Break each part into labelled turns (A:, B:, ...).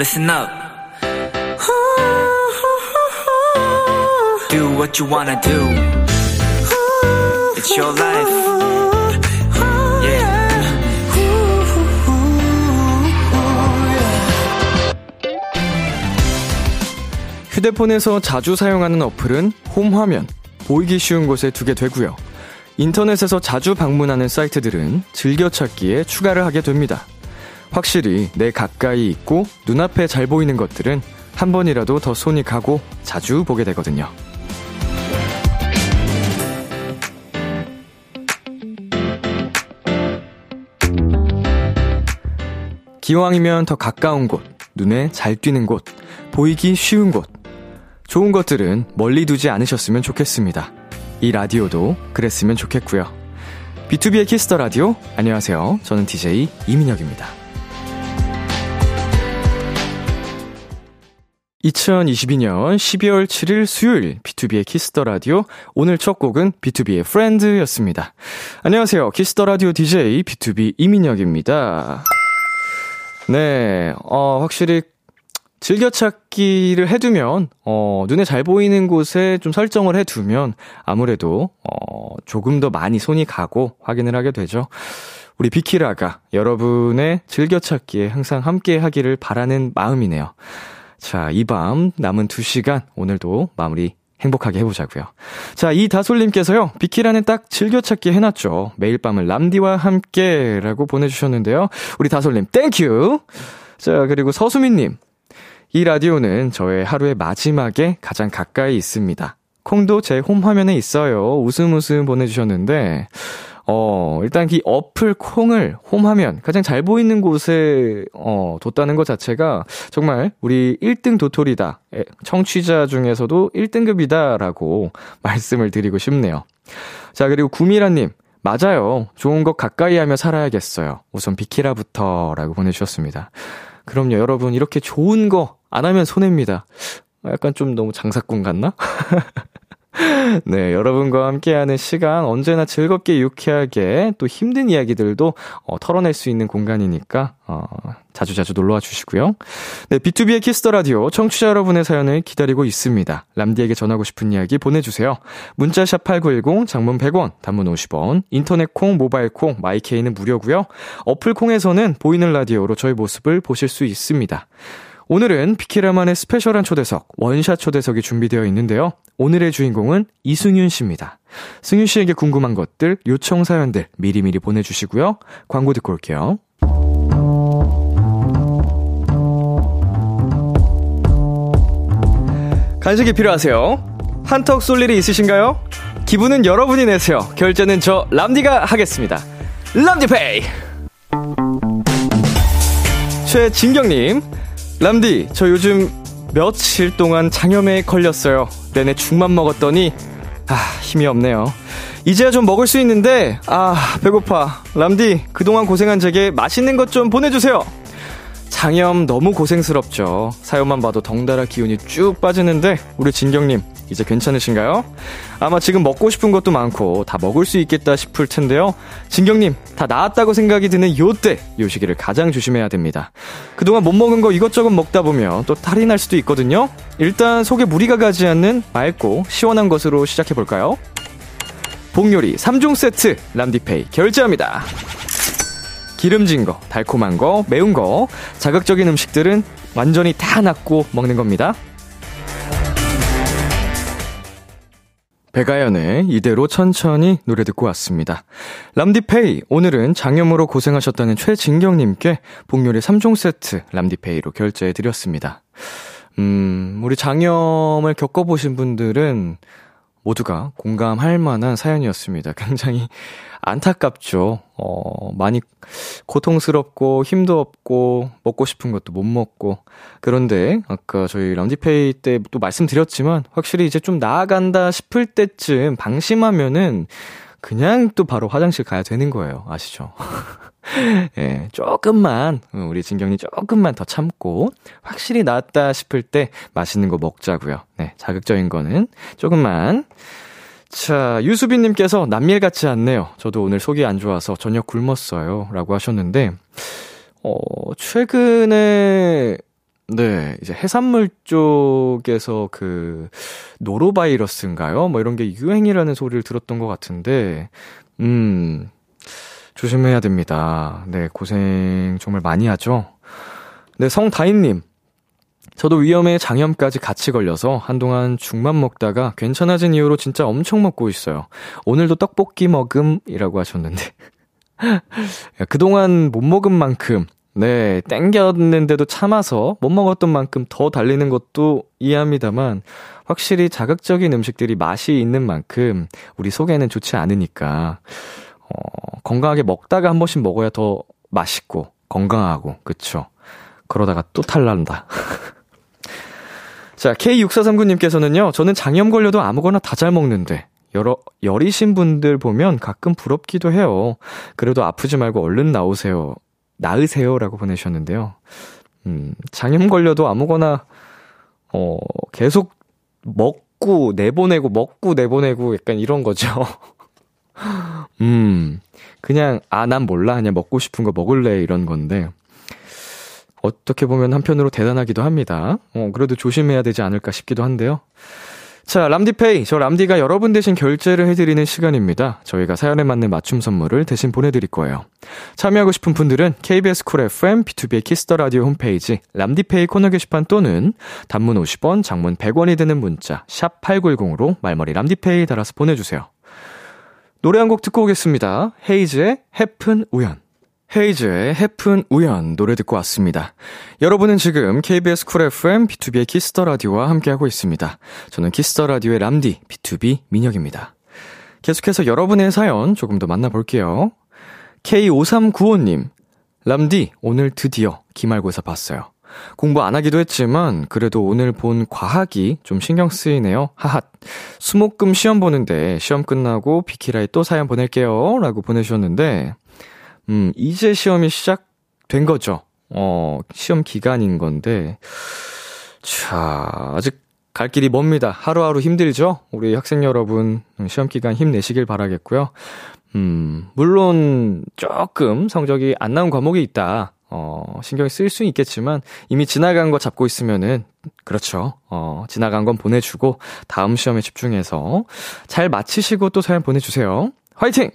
A: listen up. Do what you wanna do. It's your life. Yeah.
B: 휴대폰에서 자주 사용하는 어플은 홈 화면, 보이기 쉬운 곳에 두게 되고요. 인터넷에서 자주 방문하는 사이트들은 즐겨찾기에 추가를 하게 됩니다. 확실히 내 가까이 있고 눈앞에 잘 보이는 것들은 한 번이라도 더 손이 가고 자주 보게 되거든요. 기왕이면 더 가까운 곳, 눈에 잘 띄는 곳, 보이기 쉬운 곳. 좋은 것들은 멀리 두지 않으셨으면 좋겠습니다. 이 라디오도 그랬으면 좋겠고요. B2B의 키스터 라디오. 안녕하세요. 저는 DJ 이민혁입니다. 2022년 12월 7일 수요일 B2B의 키스터 라디오 오늘 첫 곡은 BTOB의 Friend였습니다. 안녕하세요. 키스터 라디오 DJ B2B 이민혁입니다. 네. 어 확실히 즐겨찾기를 해두면, 어, 눈에 잘 보이는 곳에 좀 설정을 해두면, 아무래도, 어, 조금 더 많이 손이 가고 확인을 하게 되죠. 우리 비키라가 여러분의 즐겨찾기에 항상 함께 하기를 바라는 마음이네요. 자, 이 밤 남은 2시간 오늘도 마무리 행복하게 해보자고요. 자, 이 다솔님께서요, 비키라는 딱 즐겨찾기 해놨죠. 매일 밤을 람디와 함께라고 보내주셨는데요. 우리 다솔님, Thank you! 자, 그리고 서수민님, 이 라디오는 저의 하루의 마지막에 가장 가까이 있습니다. 콩도 제 홈 화면에 있어요. 웃음 웃음 보내주셨는데, 어, 일단 이 어플 콩을 홈 화면, 가장 잘 보이는 곳에, 어, 뒀다는 것 자체가 정말 우리 1등 도토리다. 청취자 중에서도 1등급이다라고 말씀을 드리고 싶네요. 자, 그리고 구미라님. 맞아요. 좋은 것 가까이 하며 살아야겠어요. 우선 비키라부터 라고 보내주셨습니다. 그럼요, 여러분. 이렇게 좋은 거 안 하면 손해입니다. 약간 좀 너무 장사꾼 같나? 네, 여러분과 함께하는 시간 언제나 즐겁게 유쾌하게 또 힘든 이야기들도 어, 털어낼 수 있는 공간이니까 어, 자주 자주 놀러와 주시고요. 네, B2B의 키스터 라디오 청취자 여러분의 사연을 기다리고 있습니다. 람디에게 전하고 싶은 이야기 보내주세요. 문자샵 #8910 장문 100원, 단문 50원, 인터넷 콩, 모바일 콩, my K는 무료고요. 어플 콩에서는 보이는 라디오로 저희 모습을 보실 수 있습니다. 오늘은 비키라만의 스페셜한 초대석, 원샷 초대석이 준비되어 있는데요. 오늘의 주인공은 이승윤 씨입니다. 승윤 씨에게 궁금한 것들, 요청 사연들 미리미리 보내주시고요. 광고 듣고 올게요. 간식이 필요하세요? 한턱 쏠 일이 있으신가요? 기분은 여러분이 내세요. 결제는 저 람디가 하겠습니다. 람디페이! 최진경님, 람디, 저 요즘 며칠 동안 장염에 걸렸어요. 내내 죽만 먹었더니, 아, 힘이 없네요. 이제야 좀 먹을 수 있는데, 아, 배고파. 람디, 그동안 고생한 제게 맛있는 것 좀 보내주세요. 장염 너무 고생스럽죠. 사연만 봐도 덩달아 기운이 쭉 빠지는데, 우리 진경님, 이제 괜찮으신가요? 아마 지금 먹고 싶은 것도 많고 다 먹을 수 있겠다 싶을 텐데요. 진경님, 다 나았다고 생각이 드는 요때, 요 시기를 가장 조심해야 됩니다. 그동안 못 먹은 거 이것저것 먹다 보면 또 탈이 날 수도 있거든요. 일단 속에 무리가 가지 않는 맑고 시원한 것으로 시작해 볼까요? 복요리 3종 세트 람디페이 결제합니다. 기름진 거, 달콤한 거, 매운 거, 자극적인 음식들은 완전히 다 낫고 먹는 겁니다. 배가연의 이대로 천천히 노래 듣고 왔습니다. 람디페이, 오늘은 장염으로 고생하셨다는 최진경님께 복요리 3종 세트 람디페이로 결제해드렸습니다. 음, 우리 장염을 겪어보신 분들은 모두가 공감할 만한 사연이었습니다. 굉장히 안타깝죠. 어, 많이 고통스럽고 힘도 없고 먹고 싶은 것도 못 먹고 그런데 아까 저희 람디페이 때 또 말씀드렸지만 확실히 이제 좀 나아간다 싶을 때쯤 방심하면은 그냥 또 바로 화장실 가야 되는 거예요. 아시죠? 예, 조금만, 우리 진경이 조금만 더 참고, 확실히 나았다 싶을 때 맛있는 거 먹자고요. 네, 자극적인 거는 조금만. 자, 유수빈님께서 남일 같지 않네요. 저도 오늘 속이 안 좋아서 저녁 굶었어요. 라고 하셨는데, 어, 최근에, 네, 이제 해산물 쪽에서 그 노로바이러스인가요? 뭐 이런 게 유행이라는 소리를 들었던 것 같은데, 음, 조심해야 됩니다. 네, 고생 정말 많이 하죠. 네, 성다인님. 저도 위험에 장염까지 같이 걸려서 한동안 죽만 먹다가 괜찮아진 이후로 진짜 엄청 먹고 있어요. 오늘도 떡볶이 먹음이라고 하셨는데. 그동안 못 먹은 만큼, 네, 땡겼는데도 참아서 못 먹었던 만큼 더 달리는 것도 이해합니다만, 확실히 자극적인 음식들이 맛이 있는 만큼 우리 속에는 좋지 않으니까, 어, 건강하게 먹다가 한 번씩 먹어야 더 맛있고, 건강하고, 그쵸. 그러다가 또 탈난다. 자, K6439님께서는요, 저는 장염 걸려도 아무거나 다 잘 먹는데, 여러, 여리신 분들 보면 가끔 부럽기도 해요. 그래도 아프지 말고 얼른 나오세요. 나으세요. 라고 보내셨는데요. 음, 장염 걸려도 아무거나, 어, 계속 먹고 내보내고, 먹고 내보내고, 약간 이런 거죠. 음, 그냥, 아, 난 몰라. 그냥 먹고 싶은 거 먹을래. 이런 건데. 어떻게 보면 한편으로 대단하기도 합니다. 어, 그래도 조심해야 되지 않을까 싶기도 한데요. 자, 람디페이. 저 람디가 여러분 대신 결제를 해드리는 시간입니다. 저희가 사연에 맞는 맞춤 선물을 대신 보내드릴 거예요. 참여하고 싶은 분들은 KBS 쿨 FM, B2B의 키스터 라디오 홈페이지, 람디페이 코너 게시판 또는 단문 50원, 장문 100원이 드는 문자, 샵 8910으로 말머리 람디페이 달아서 보내주세요. 노래 한 곡 듣고 오겠습니다. 헤이즈의 헤픈 우연. 헤이즈의 헤픈 우연 노래 듣고 왔습니다. 여러분은 지금 KBS 쿨 FM B2B의 키스터 라디오와 함께하고 있습니다. 저는 키스터 라디오의 람디 B2B 민혁입니다. 계속해서 여러분의 사연 조금 더 만나볼게요. K5395님, 람디 오늘 드디어 기말고사 봤어요. 공부 안 하기도 했지만 그래도 오늘 본 과학이 좀 신경 쓰이네요. 하핫. 수목금 시험 보는데 시험 끝나고 비키라에 또 사연 보낼게요. 라고 보내주셨는데 음, 이제 시험이 시작된 거죠. 어, 시험 기간인 건데. 자, 아직 갈 길이 멉니다. 하루하루 힘들죠? 우리 학생 여러분, 음, 시험 기간 힘내시길 바라겠고요. 음, 물론 조금 성적이 안 나온 과목이 있다. 어, 신경이 쓰일 수는 있겠지만 이미 지나간 거 잡고 있으면은 그렇죠. 어, 지나간 건 보내주고 다음 시험에 집중해서 잘 마치시고 또 사연 보내주세요. 화이팅!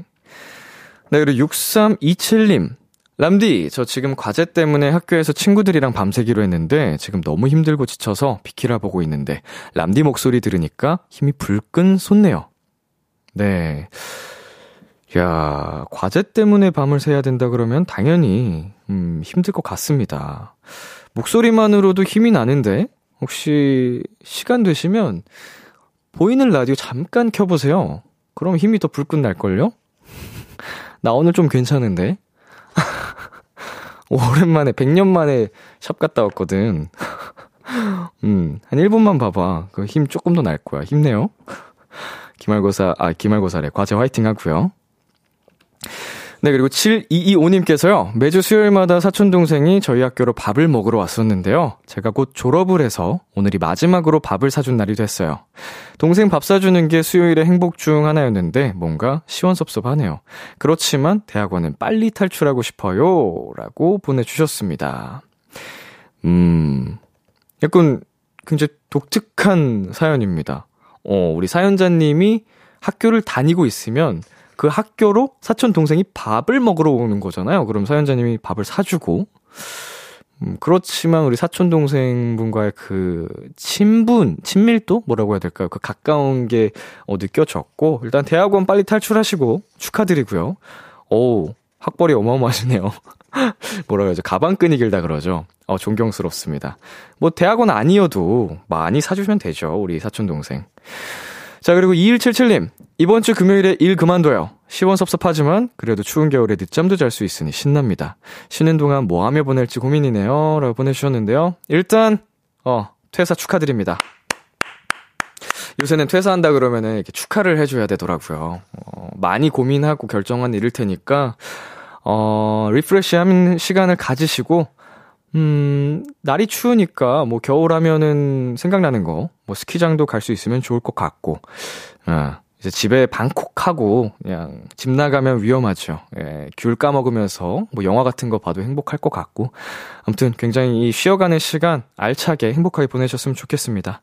B: 네, 그리고 6327님. 람디, 저 지금 과제 때문에 학교에서 친구들이랑 밤새기로 했는데 지금 너무 힘들고 지쳐서 비키라 보고 있는데 람디 목소리 들으니까 힘이 불끈 솟네요. 네. 야, 과제 때문에 밤을 새야 된다 그러면 당연히 음, 힘들 것 같습니다. 목소리만으로도 힘이 나는데 혹시 시간 되시면 보이는 라디오 잠깐 켜보세요. 그럼 힘이 더 불끈 날걸요? 나 오늘 좀 괜찮은데? 오랜만에, 100년 만에 샵 갔다 왔거든. 음, 한 1분만 봐봐. 그 힘 조금 더 날 거야. 힘내요. 기말고사, 아, 기말고사래. 과제 화이팅 하고요. 네, 그리고 7225님께서요. 매주 수요일마다 사촌 동생이 저희 학교로 밥을 먹으러 왔었는데요. 제가 곧 졸업을 해서 오늘이 마지막으로 밥을 사준 날이 됐어요. 동생 밥 사주는 게 수요일의 행복 중 하나였는데 뭔가 시원섭섭하네요. 그렇지만 대학원은 빨리 탈출하고 싶어요. 라고 보내주셨습니다. 음, 약간 굉장히 독특한 사연입니다. 어, 우리 사연자님이 학교를 다니고 있으면 그 학교로 사촌 동생이 밥을 먹으러 오는 거잖아요. 그럼 사연자님이 밥을 사주고. 음, 그렇지만 우리 사촌 동생분과의 그 친분, 친밀도 뭐라고 해야 될까요? 그 가까운 게 어, 느껴졌고 일단 대학원 빨리 탈출하시고 축하드리고요. 오, 학벌이 어마어마하시네요. 뭐라고 해야죠? 가방끈이 길다 그러죠. 어, 존경스럽습니다. 뭐 대학원 아니어도 많이 사주면 되죠. 우리 사촌 동생. 자, 그리고 2177님. 이번 주 금요일에 일 그만둬요. 시원섭섭하지만 그래도 추운 겨울에 늦잠도 잘 수 있으니 신납니다. 쉬는 동안 뭐 하며 보낼지 고민이네요. 라고 보내주셨는데요. 일단, 어, 퇴사 축하드립니다. 요새는 퇴사한다 그러면은 이렇게 축하를 해줘야 되더라고요. 어, 많이 고민하고 결정한 일일 테니까, 어, refresh 하는 시간을 가지시고, 음, 날이 추우니까 뭐 겨울 하면은 생각나는 거, 뭐 스키장도 갈 수 있으면 좋을 것 같고, 어, 이제 집에 방콕하고 그냥 집 나가면 위험하죠. 예, 귤 까먹으면서 뭐 영화 같은 거 봐도 행복할 것 같고. 아무튼 굉장히 이 쉬어가는 시간 알차게 행복하게 보내셨으면 좋겠습니다.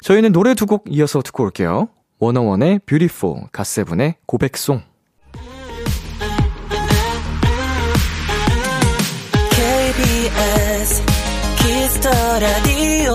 B: 저희는 노래 두 곡 이어서 듣고 올게요. 워너원의 Beautiful, 갓세븐의 고백송.
C: KBS Kiss the Radio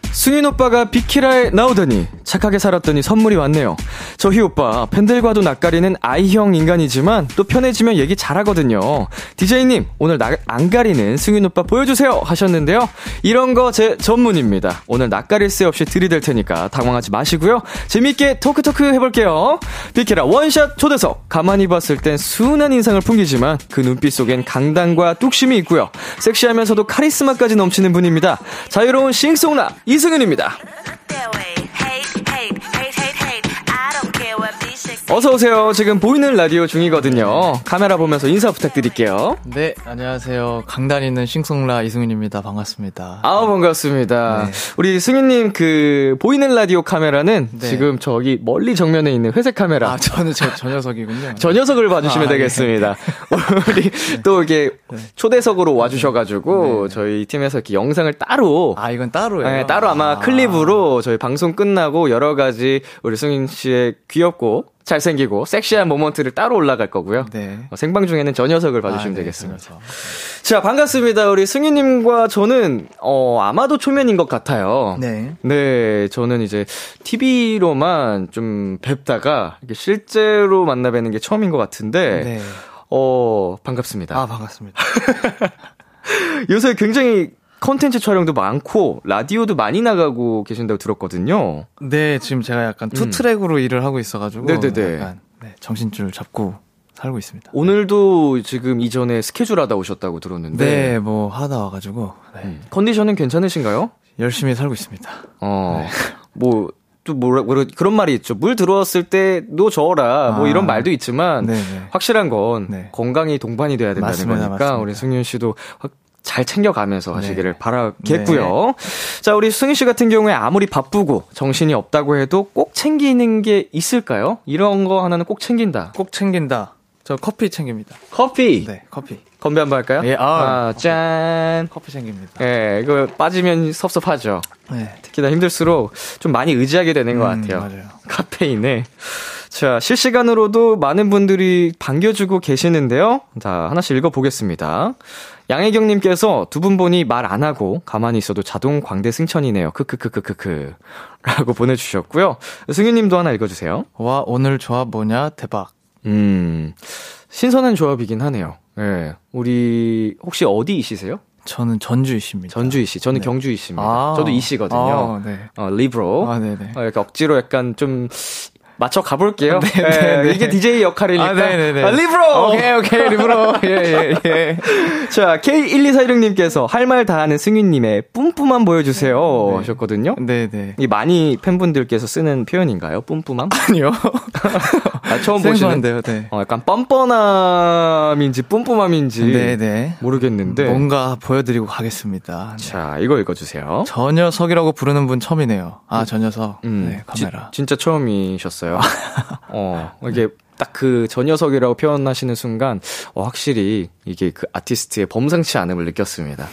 B: 승윤 오빠가 비키라에 나오더니 착하게 살았더니 선물이 왔네요. 저희 오빠 팬들과도 낯가리는 아이형 인간이지만 또 편해지면 얘기 잘하거든요. DJ님 오늘 나, 안 가리는 승윤 오빠 보여주세요 하셨는데요. 이런 거 제 전문입니다. 오늘 낯가릴 새 없이 들이댈 테니까 당황하지 마시고요. 재밌게 토크토크 해볼게요. 비키라 원샷 초대석 가만히 봤을 땐 순한 인상을 풍기지만 그 눈빛 속엔 강단과 뚝심이 있고요. 섹시하면서도 카리스마까지 넘치는 분입니다. 자유로운 싱송나 이 승윤입니다. 어서 오세요. 지금 보이는 라디오 중이거든요. 카메라 보면서 인사 부탁드릴게요.
D: 네, 안녕하세요. 강단 있는 싱송라 이승윤입니다. 반갑습니다.
B: 아 반갑습니다.
D: 네.
B: 우리 승윤님 그 보이는 라디오 카메라는
D: 네.
B: 지금 저기 멀리 정면에 있는 회색 카메라.
D: 아, 저는 저, 저 녀석이군요.
B: 저 녀석을 봐주시면
D: 아, 네.
B: 되겠습니다. 우리 또 이게 초대석으로 와주셔가지고 저희 팀에서 이렇게 영상을 따로
D: 아, 이건 따로예요.
B: 네, 따로 아마
D: 아.
B: 클립으로 저희 방송 끝나고 여러 가지 우리 승인 씨의 귀엽고 잘생기고 섹시한 모먼트를 따로 올라갈 거고요.
D: 네.
B: 어, 생방 중에는 저 녀석을 봐주시면
D: 아, 네,
B: 되겠습니다.
D: 저 녀석.
B: 자, 반갑습니다. 우리 승희님과 저는, 어, 아마도 초면인 것 같아요.
D: 네.
B: 네, 저는 이제 TV로만 좀 뵙다가 실제로 만나 뵈는 게 처음인 것 같은데,
D: 네.
B: 어, 반갑습니다.
D: 아, 반갑습니다.
B: 요새 굉장히 컨텐츠 촬영도 많고, 라디오도 많이 나가고 계신다고 들었거든요.
D: 네, 지금 제가 약간 two track으로 일을 하고 있어가지고.
B: 음. 네네네.
D: 약간, 네, 정신줄 잡고 살고 있습니다.
B: 오늘도 지금 이전에 스케줄 하다 오셨다고 들었는데,
D: 네, 뭐 하다 와가지고. 네,
B: 음, 컨디션은 괜찮으신가요?
D: 열심히 살고 있습니다.
B: 어, 뭐, 또 뭐라, 뭐라, 그런 말이 있죠. 물 들어왔을 때 노 저어라. 뭐
D: 아.
B: 이런 말도 있지만,
D: 네, 네.
B: 확실한 건
D: 네.
B: 건강이 동반이 돼야 된다는
D: 맞습니다,
B: 거니까,
D: 맞습니다.
B: 우리 승윤 씨도 확- 잘 챙겨가면서 하시기를
D: 네.
B: 바라겠고요. 자, 우리 승윤 씨 같은 경우에 아무리 바쁘고 정신이 없다고 해도 꼭 챙기는 게 있을까요? 이런 거 하나는 꼭 챙긴다.
D: 꼭 챙긴다. 저 커피 챙깁니다.
B: 커피!
D: 네, 커피.
B: 건배 한번 할까요?
D: 예, 아.
B: 아, 짠!
D: 커피 챙깁니다.
B: 예, 이거 빠지면 섭섭하죠.
D: 네.
B: 특히나 힘들수록 좀 많이 의지하게 되는 것
D: 음,
B: 같아요.
D: 맞아요.
B: 카페인에. 자, 실시간으로도 많은 분들이 반겨주고 계시는데요. 자, 하나씩 읽어보겠습니다. 양혜경님께서 두 분 보니 말 안 하고 가만히 있어도 자동 광대 승천이네요. 크크크크크크. 라고 보내주셨고요. 승윤님도 하나 읽어주세요.
D: 와, 오늘 조합 뭐냐? 대박.
B: 음, 신선한 조합이긴 하네요. 예. 우리, 혹시 어디 이시세요?
D: 저는 전주이십니다.
B: 전주이시. 저는
D: 네.
B: 경주이시입니다.
D: 아.
B: 저도 이시거든요.
D: 아, 네.
B: 어, 리브로.
D: 아, 네네.
B: 어, 억지로 약간 좀 맞춰 가볼게요.
D: 네,
B: 예,
D: 네, 네.
B: 이게 DJ 역할이니까.
D: 아, 네네네.
B: 아, 리브로!
D: 오케이, 오케이, 리브로. 예, 예, 예.
B: 자, K12416님께서 할 말 다 하는 승윤님의 뿜뿜함 보여주세요.
D: 네.
B: 하셨거든요.
D: 네네.
B: 이 많이 팬분들께서 쓰는 표현인가요? 뿜뿜함?
D: 아니요.
B: 아, 처음 보시는.
D: 생소한데요, 네.
B: 어, 약간 뻔뻔함인지 뿜뿜함인지
D: 네네.
B: 모르겠는데.
D: 뭔가 보여드리고 가겠습니다. 네.
B: 자, 이거 읽어주세요.
D: 저 녀석이라고 부르는 분 처음이네요. 아, 저 녀석.
B: 음,
D: 네, 카메라.
B: 지- 진짜 처음이셨어요. 어, 이게 딱 그 저 녀석이라고 표현하시는 순간, 어, 확실히 이게 그 아티스트의 범상치 않음을 느꼈습니다.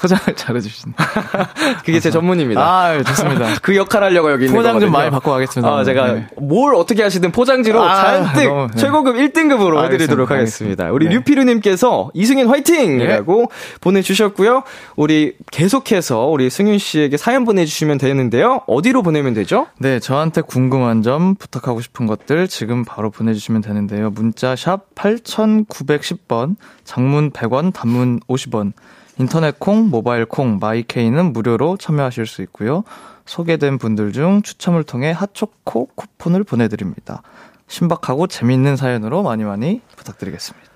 D: 포장을 잘해주신.
B: 그게 제 전문입니다.
D: 아, 좋습니다.
B: 그 역할 하려고 여기 있는
D: 포장 좀
B: 거거든요.
D: 많이 바꿔가겠습니다.
B: 아, 제가
D: 네.
B: 뭘 어떻게 하시든 포장지로
D: 아,
B: 잔뜩
D: 너무, 네.
B: 최고급 1등급으로
D: 알겠습니다,
B: 해드리도록 하겠습니다.
D: 알겠습니다.
B: 우리
D: 네.
B: 류피르님께서 이승윤 화이팅이라고
D: 네.
B: 보내주셨고요. 우리 계속해서 우리 승윤 씨에게 사연 보내주시면 되는데요. 어디로 보내면 되죠?
D: 네, 저한테 궁금한 점, 부탁하고 싶은 것들 지금 바로 보내주시면 되는데요. 문자 샵 8910번, 장문 100원, 단문 50원, 인터넷 콩, 모바일 콩, 마이케이는 무료로 참여하실 수 있고요. 소개된 분들 중 추첨을 통해 핫초코 쿠폰을 보내드립니다. 신박하고 재미있는 사연으로 많이 많이 부탁드리겠습니다.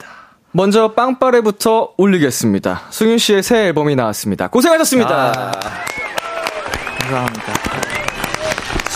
B: 먼저 빵빠레부터 올리겠습니다. 승윤 씨의 새 앨범이 나왔습니다. 고생하셨습니다.
D: 아. 감사합니다.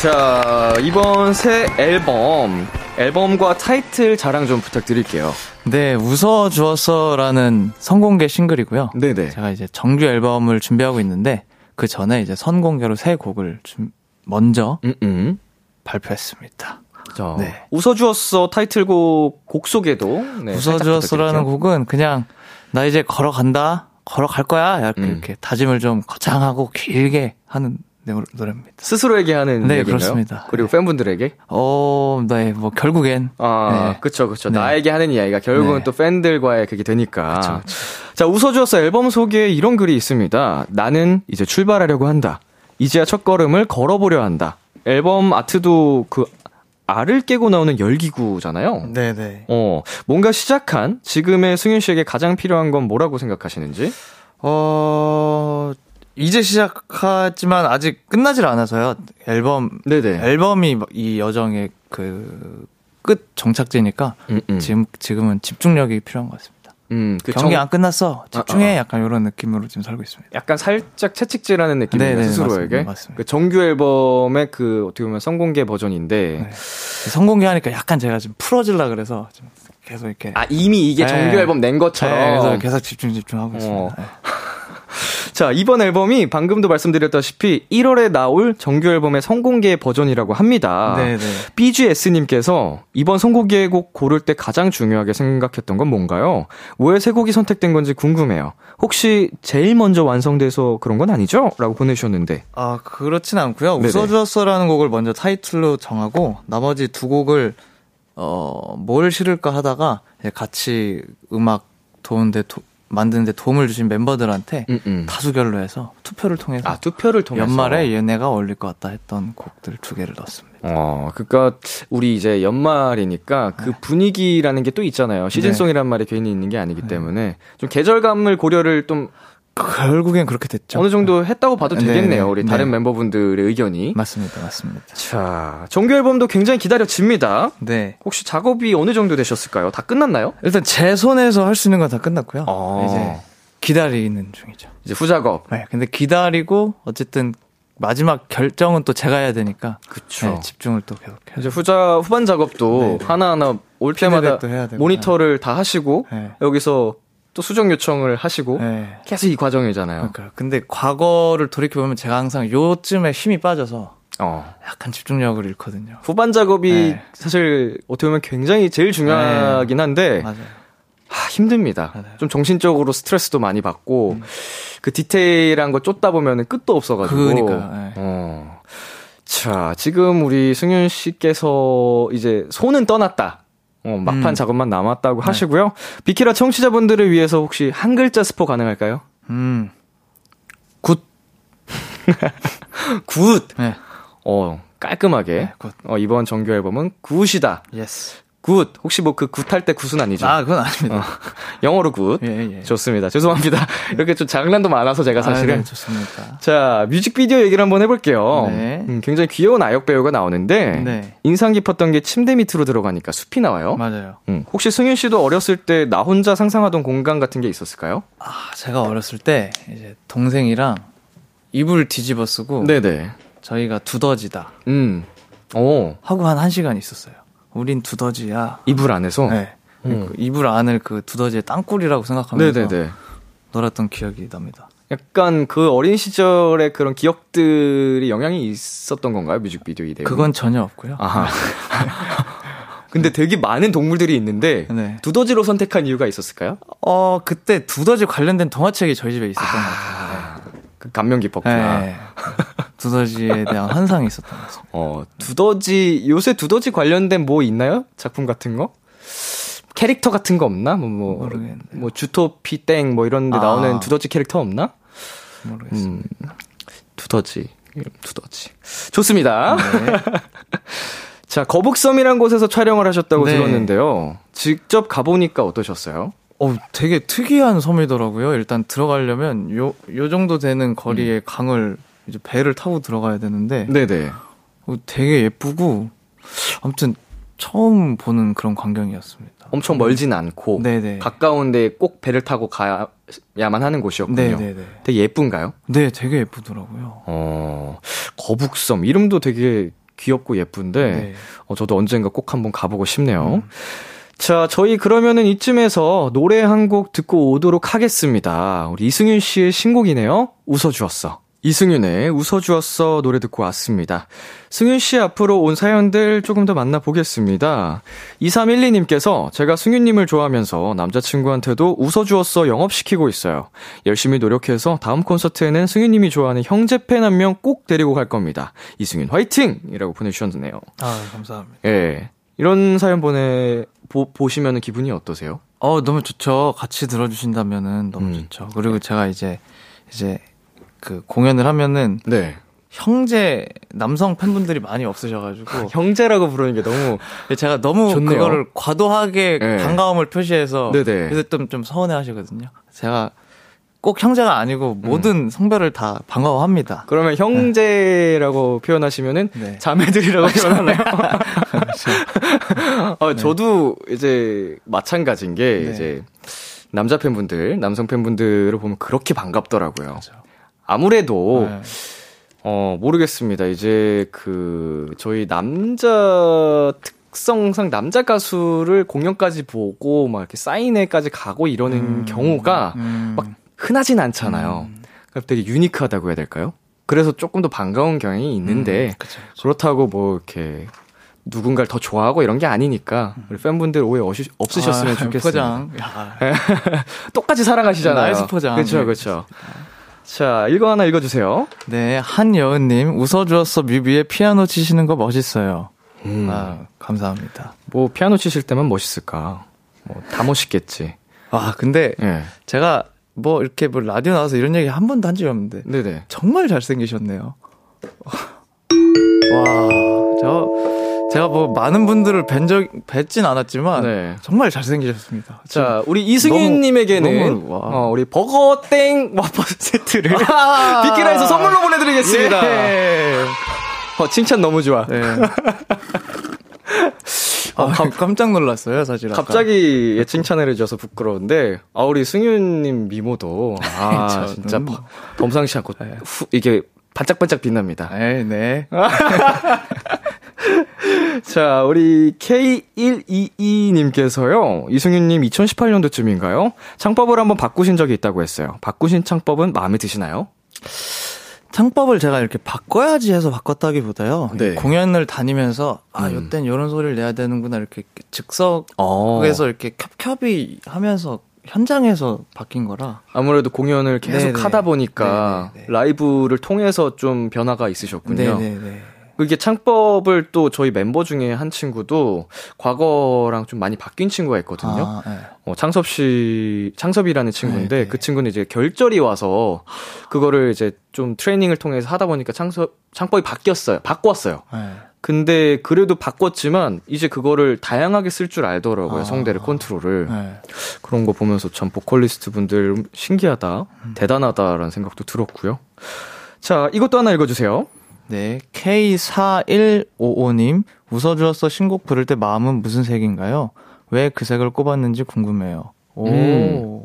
B: 자, 이번 새 앨범, 앨범과 타이틀 자랑 좀 부탁드릴게요.
D: 네, 웃어 주었어라는 선공개 싱글이고요.
B: 네네.
D: 제가 이제 정규 앨범을 준비하고 있는데 그 전에 이제 선공개로 새 곡을 좀 먼저
B: 음, 음.
D: 발표했습니다.
B: 자,
D: 네.
B: 웃어 주었어 타이틀곡 곡 소개도. 네,
D: 웃어 주었어라는
B: 살짝 부탁드릴게요.
D: 곡은 그냥 나 이제 걸어간다, 걸어갈 거야 이렇게,
B: 음.
D: 이렇게 다짐을 좀 거창하고 길게 하는 노- 노래입니다.
B: 스스로에게 하는
D: 네,
B: 얘기인가요?
D: 그렇습니다.
B: 그리고
D: 네.
B: 팬분들에게?
D: 어, 네, 뭐 결국엔
B: 아,
D: 네.
B: 그쵸, 그쵸.
D: 네.
B: 나에게 하는 이야기가 결국은
D: 네.
B: 또 팬들과의 그게 되니까.
D: 그쵸, 그쵸.
B: 자, 웃어주었어 앨범 소개에 이런 글이 있습니다. 나는 이제 출발하려고 한다. 이제야 첫 걸음을 걸어보려 한다. 앨범 아트도 그 알을 깨고 나오는 열기구잖아요.
D: 네네.
B: 어, 뭔가 시작한 지금의 승윤 씨에게 가장 필요한 건 뭐라고 생각하시는지?
D: 어, 이제 시작하지만 아직 끝나질 않아서요. 앨범,
B: 네네.
D: 앨범이 이 여정의 그 끝 정착지니까
B: 음, 음.
D: 지금, 지금은 집중력이 필요한 것 같습니다.
B: 음, 그
D: 경기
B: 정-
D: 안 끝났어. 집중해.
B: 아, 아, 아.
D: 약간 이런 느낌으로 지금 살고 있습니다.
B: 약간 살짝 채찍질하는 느낌이에요
D: 네네,
B: 스스로에게.
D: 맞습니다, 맞습니다.
B: 그 정규 앨범의 그 어떻게 보면 선공개 버전인데
D: 네. 성공개 하니까 약간 제가 지금 풀어질라 그래서 좀 계속 이렇게.
B: 아 이미 이게
D: 네.
B: 정규 앨범 낸
D: 네,
B: 것처럼.
D: 그래서 계속 집중 집중하고
B: 어.
D: 있습니다. 네.
B: 자 이번 앨범이 방금도 말씀드렸다시피 1월에 나올 정규 앨범의 선공개 버전이라고 합니다.
D: 네네.
B: BGS님께서 이번 선곡의 곡 고를 때 가장 중요하게 생각했던 건 뭔가요? 왜 세 곡이 선택된 건지 궁금해요. 혹시 제일 먼저 완성돼서 그런 건 아니죠? 라고 보내주셨는데.
D: 아, 그렇진 않고요. 웃어주었어라는 곡을 먼저 타이틀로 정하고 나머지 두 곡을 어, 뭘 실을까 하다가 같이 음악 도는데 도, 만드는데 도움을 주신 멤버들한테
B: 음, 음.
D: 다수결로 해서 투표를 통해서
B: 아, 투표를 통해서.
D: 연말에 얘네가 어울릴 것 같다 했던 곡들 두 개를 넣었습니다.
B: 어, 그니까, 우리 이제 연말이니까 그 분위기라는 게 또 있잖아요. 시즌송이란 말이 괜히 있는 게 아니기 때문에 좀 계절감을 고려를 좀
D: 결국엔 그렇게 됐죠.
B: 어느 정도 했다고 봐도
D: 네,
B: 되겠네요.
D: 네,
B: 우리
D: 네.
B: 다른 멤버분들의 의견이.
D: 맞습니다, 맞습니다.
B: 자, 정규 앨범도 굉장히 기다려집니다.
D: 네.
B: 혹시 작업이 어느 정도 되셨을까요? 다 끝났나요?
D: 일단 제 손에서 할 수 있는 건 다 끝났고요.
B: 어.
D: 이제 기다리는 중이죠.
B: 이제 후작업.
D: 네, 근데 기다리고 어쨌든 마지막 결정은 또 제가 해야 되니까
B: 그쵸.
D: 네, 집중을 또 계속.
B: 이제 후자 후반 작업도
D: 네, 네.
B: 하나하나 올 때마다. 모니터를 다 하시고
D: 네.
B: 여기서 또 수정 요청을 하시고
D: 네.
B: 계속 이 과정이잖아요.
D: 그러니까요. 근데 과거를 돌이켜 보면 제가 항상 요쯤에 힘이 빠져서
B: 어.
D: 약간 집중력을 잃거든요.
B: 후반 작업이
D: 네.
B: 사실 어떻게 보면 굉장히 제일 중요하긴 한데
D: 맞아요.
B: 하, 힘듭니다.
D: 맞아요. 음.
B: 좀 정신적으로 스트레스도 많이 받고 그 디테일한 거 쫓다 보면은 끝도 없어가지고.
D: 그러니까요, 네.
B: 어. 자, 지금 우리 승윤 씨께서 이제 손은 떠났다. 어, 막판
D: 음.
B: 작업만 남았다고 하시고요. 비키라 청취자분들을 위해서 혹시 한 글자 스포 가능할까요?
D: 음. Good.
B: Good.
D: 네.
B: 어, 깔끔하게.
D: 네, good.
B: 어, 이번 정규 앨범은 good이다.
D: Yes.
B: Good. 혹시 뭐 그 굿할 때 굿은 아니죠?
D: 아, 그건 아닙니다.
B: 영어로 good.
D: 예, 예.
B: 좋습니다. 죄송합니다. 이렇게 좀 장난도 많아서 제가 사실은.
D: 아, 네, 좋습니다.
B: 자, 뮤직비디오 얘기를 한번 해볼게요.
D: 네.
B: 음, 굉장히 귀여운 아역 배우가 나오는데,
D: 네.
B: 인상 깊었던 게 침대 밑으로 들어가니까 숲이 나와요.
D: 맞아요.
B: 음, 혹시 승윤 씨도 어렸을 때 나 혼자 상상하던 공간 같은 게 있었을까요?
D: 아, 제가 어렸을 때 이제 동생이랑 이불 뒤집어 쓰고
B: 네네.
D: 저희가 두더지다
B: 음, 오,
D: 하고 한 1시간 있었어요. 우린 두더지야.
B: 이불 안에서?
D: 네.
B: 음.
D: 그 이불 안을 그 두더지의 땅굴이라고 생각하면서
B: 네네네.
D: 놀았던 기억이 납니다.
B: 약간 그 어린 시절의 그런 기억들이 영향이 있었던 건가요? 뮤직비디오 이 내용?
D: 그건 전혀 없고요.
B: 아하. 근데 되게 많은 동물들이 있는데,
D: 네.
B: 두더지로 선택한 이유가 있었을까요?
D: 어, 그때 두더지 관련된 동화책이 저희 집에 있었던 것 같아요.
B: 그 감명 깊었구나.
D: 네. 두더지에 대한 환상이 있었던 것 같습니다.
B: 어, 두더지, 요새 두더지 관련된 뭐 있나요? 작품 같은 거? 캐릭터 같은 거 없나? 뭐, 뭐,
D: 모르겠네요.
B: 뭐, 주토피 땡, 뭐 이런 데
D: 아.
B: 나오는 두더지 캐릭터 없나?
D: 모르겠습니다.
B: 음, 두더지. 이름 두더지. 좋습니다.
D: 네.
B: 자, 거북섬이란 곳에서 촬영을 하셨다고
D: 네.
B: 들었는데요. 직접 가보니까 어떠셨어요?
D: 어, 되게 특이한 섬이더라고요. 일단 들어가려면 요, 요 정도 되는 거리에 강을 이제 배를 타고 들어가야 되는데
B: 네네.
D: 어, 되게 예쁘고 아무튼 처음 보는 그런 광경이었습니다.
B: 엄청 멀진 않고
D: 네네.
B: 가까운데 꼭 배를 타고 가야만 하는 곳이었군요.
D: 네네네.
B: 되게 예쁜가요?
D: 네, 되게 예쁘더라고요.
B: 어, 거북섬 이름도 되게 귀엽고 예쁜데
D: 네.
B: 어, 저도 언젠가 꼭 한번 가보고 싶네요. 자, 저희 그러면은 이쯤에서 노래 한 곡 듣고 오도록 하겠습니다. 우리 이승윤 씨의 신곡이네요. 웃어주었어. 이승윤의 웃어주었어 노래 듣고 왔습니다. 승윤 씨 앞으로 온 사연들 조금 더 만나보겠습니다. 2312님께서 제가 승윤님을 좋아하면서 남자친구한테도 웃어주었어 영업시키고 있어요. 열심히 노력해서 다음 콘서트에는 승윤님이 좋아하는 형제 팬 한 명 꼭 데리고 갈 겁니다. 이승윤 화이팅! 이라고 보내주셨네요.
D: 아, 감사합니다.
B: 예. 이런 사연 보내, 보, 보시면 기분이 어떠세요?
D: 어, 너무 좋죠. 같이 들어주신다면은 너무
B: 음.
D: 좋죠. 그리고 제가 이제, 이제, 그 공연을 하면은
B: 네.
D: 형제 남성 팬분들이 많이 없으셔가지고
B: 형제라고 부르는 게 너무
D: 제가 너무
B: 좋네요.
D: 그거를 과도하게
B: 네.
D: 반가움을 표시해서
B: 네네.
D: 그래서 좀, 좀 서운해하시거든요. 제가 꼭 형제가 아니고 모든 성별을 다 반가워합니다.
B: 그러면 형제라고 표현하시면은
D: 네.
B: 자매들이라고 표현하나요? 어, 저도 이제 마찬가지인 게
D: 네.
B: 이제 남자 팬분들, 남성 팬분들을 보면 그렇게 반갑더라고요.
D: 맞아.
B: 아무래도
D: 네.
B: 어 모르겠습니다. 이제 그 저희 남자 특성상 남자 가수를 공연까지 보고 막 이렇게 사인회까지 가고 이러는
D: 음,
B: 경우가
D: 음.
B: 막 흔하진 않잖아요. 그러니까 되게 unique하다고 해야 될까요? 그래서 조금 더 반가운 경향이 있는데
D: 음, 그쵸, 그쵸.
B: 그렇다고 뭐 이렇게 누군가를 더 좋아하고 이런 게 아니니까 우리 팬분들 오해 어시- 없으셨으면
D: 아,
B: 좋겠습니다. 똑같이 사랑하시잖아요.
D: nice 포장.
B: 그렇죠,
D: 네,
B: 그렇죠. 자, 이거 하나 읽어주세요.
D: 네, 한여은님 웃어주었어 뮤비에 피아노 치시는 거 멋있어요.
B: 음.
D: 아, 감사합니다.
B: 뭐 피아노 치실 때만 멋있을까? 뭐 다 멋있겠지.
D: 아, 근데
B: 예.
D: 제가 뭐 이렇게 뭐 라디오 나와서 이런 얘기 한 번도 한 적이 없는데
B: 네네.
D: 정말 잘생기셨네요. 와, 저 제가 뭐 많은 분들을 뵌적 뵙진 않았지만
B: 네.
D: 정말 잘생기셨습니다.
B: 자, 우리 이승윤님에게는. 어, 우리 버거 땡 와퍼 세트를 빅키라에서 선물로 보내드리겠습니다.
D: 예.
B: 어, 칭찬 너무 좋아.
D: 네. 아, 깜짝 놀랐어요, 사실. 아까.
B: 갑자기 예, 칭찬을 해줘서 부끄러운데, 아, 우리 승윤님 미모도, 아,
D: 저
B: 진짜 버- 범상치 않고, 후, 이게 반짝반짝 빛납니다.
D: 네, 네.
B: 자, 우리 K122님께서요, 이승윤님 2018년도쯤인가요? 창법을 한번 바꾸신 적이 있다고 했어요. 바꾸신 창법은 마음에 드시나요?
D: 창법을 제가 이렇게 바꿔야지 해서 바꿨다기보다요.
B: 네.
D: 공연을 다니면서 아,
B: 음.
D: 요땐 요런 소리를 내야 되는구나 이렇게 즉석에서
B: 어.
D: 이렇게 겹겹이 하면서 현장에서 바뀐 거라.
B: 아무래도 공연을 계속
D: 네네.
B: 하다 보니까
D: 네네네.
B: 라이브를 통해서 좀 변화가 있으셨군요.
D: 네네네.
B: 이게 창법을 또 저희 멤버 중에 한 친구도 과거랑 좀 많이 바뀐 친구가 있거든요.
D: 아, 네.
B: 어, 창섭 씨, 창섭이라는 친구인데
D: 네, 네.
B: 그 친구는 이제 결절이 와서 그거를 이제 좀 트레이닝을 통해서 하다 보니까 창섭, 창법이 바뀌었어요. 바꿨어요.
D: 네.
B: 근데 그래도 바꿨지만 이제 그거를 다양하게 쓸 줄 알더라고요.
D: 아.
B: 성대를 컨트롤을.
D: 네.
B: 그런 거 보면서 참 보컬리스트 분들 신기하다,
D: 음.
B: 대단하다라는 생각도 들었고요. 자, 이것도 하나 읽어주세요.
D: 네. K4155님, 웃어주었어 신곡 부를 때 마음은 무슨 색인가요? 왜 그 색을 꼽았는지 궁금해요. 오.
B: 음.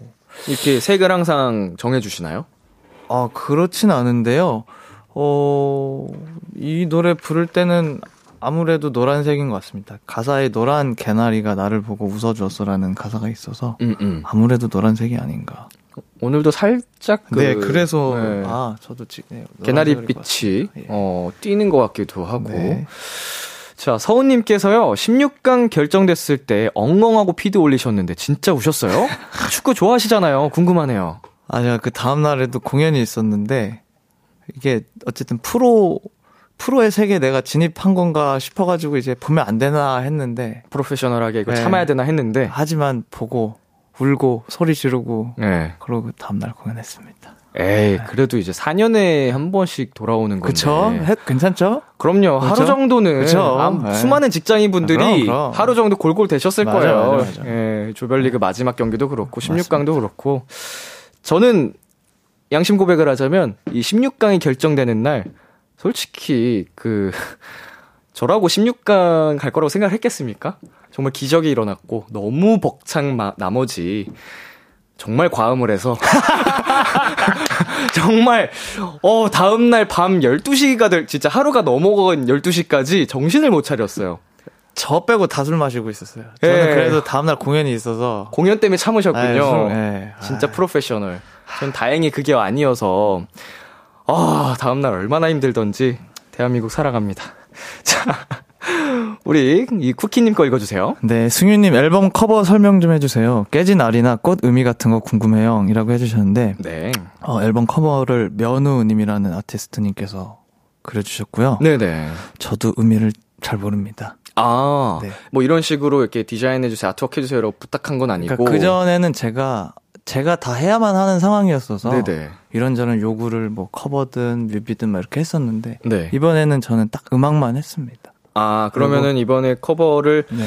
B: 이렇게 색을 항상 정해주시나요?
D: 아, 그렇진 않은데요. 어, 이 노래 부를 때는 아무래도 노란색인 것 같습니다. 가사에 노란 개나리가 나를 보고 웃어주었어라는 가사가 있어서
B: 음, 음.
D: 아무래도 노란색이 아닌가.
B: 오늘도 살짝 그,
D: 네, 그래서
B: 네.
D: 아 저도 지, 네,
B: 개나리
D: 노란색을
B: 빛이
D: 입었습니다. 예.
B: 어, 뛰는 것 같기도 하고.
D: 네.
B: 자, 서훈님께서요, 16강 결정됐을 때 엉엉하고 피드 올리셨는데 진짜 우셨어요? 축구 좋아하시잖아요. 궁금하네요.
D: 아 제가 그 다음 날에도 공연이 있었는데 이게 어쨌든 프로 프로의 세계에 내가 진입한 건가 싶어가지고 이제 보면 안 되나 했는데
B: 프로페셔널하게 이거
D: 네.
B: 참아야 되나 했는데.
D: 하지만 보고 울고 소리 지르고
B: 네.
D: 그러고 다음 날 공연했습니다.
B: 에이, 그래도 이제 4년에 한 번씩 돌아오는 건데.
D: 그쵸? 해- 괜찮죠?
B: 그럼요. 하루
D: 그쵸?
B: 정도는
D: 그쵸?
B: 아,
D: 네.
B: 수많은 직장인 분들이
D: 그럼, 그럼.
B: 하루 정도 골골 되셨을
D: 맞아,
B: 거예요.
D: 맞아, 맞아.
B: 예, 조별리그 마지막 경기도 그렇고 16강도 그렇고 저는 양심 고백을 하자면 이 16강이 결정되는 날 솔직히 그 저라고 16강 갈 거라고 생각을 했겠습니까? 정말 기적이 일어났고 너무 벅찬 마, 나머지 정말 과음을 해서 정말 어 다음 날 밤 12시가 될 진짜 하루가 넘어간 12시까지 정신을 못 차렸어요.
D: 저 빼고 다 술 마시고 있었어요. 저는
B: 예.
D: 그래도 다음날 공연이 있어서
B: 공연 때문에 참으셨군요.
D: 아이, 술, 예.
B: 진짜
D: 아이.
B: 프로페셔널. 전 다행히 그게 아니어서 아 다음 날 얼마나 힘들던지 대한민국 사랑합니다. 자 우리 이 쿠키님 거 읽어주세요.
D: 네, 승윤님 앨범 커버 설명 좀 해주세요. 깨진 알이나 꽃 의미 같은 거 궁금해요. 이라고 해주셨는데,
B: 네.
D: 어, 앨범 커버를 면우님이라는 아티스트님께서 그려주셨고요.
B: 네네.
D: 저도 의미를 잘 모릅니다.
B: 아,
D: 네.
B: 뭐 이런 식으로 이렇게 디자인해주세요, artwork 해주세요라고 부탁한 건 아니고.
D: 그러니까 그전에는 제가, 제가 다 해야만 하는 상황이었어서,
B: 네네.
D: 이런저런 요구를 뭐 커버든 뮤비든 막 이렇게 했었는데,
B: 네.
D: 이번에는 저는 딱 음악만 했습니다.
B: 아, 그러면은 이번에 커버를
D: 네.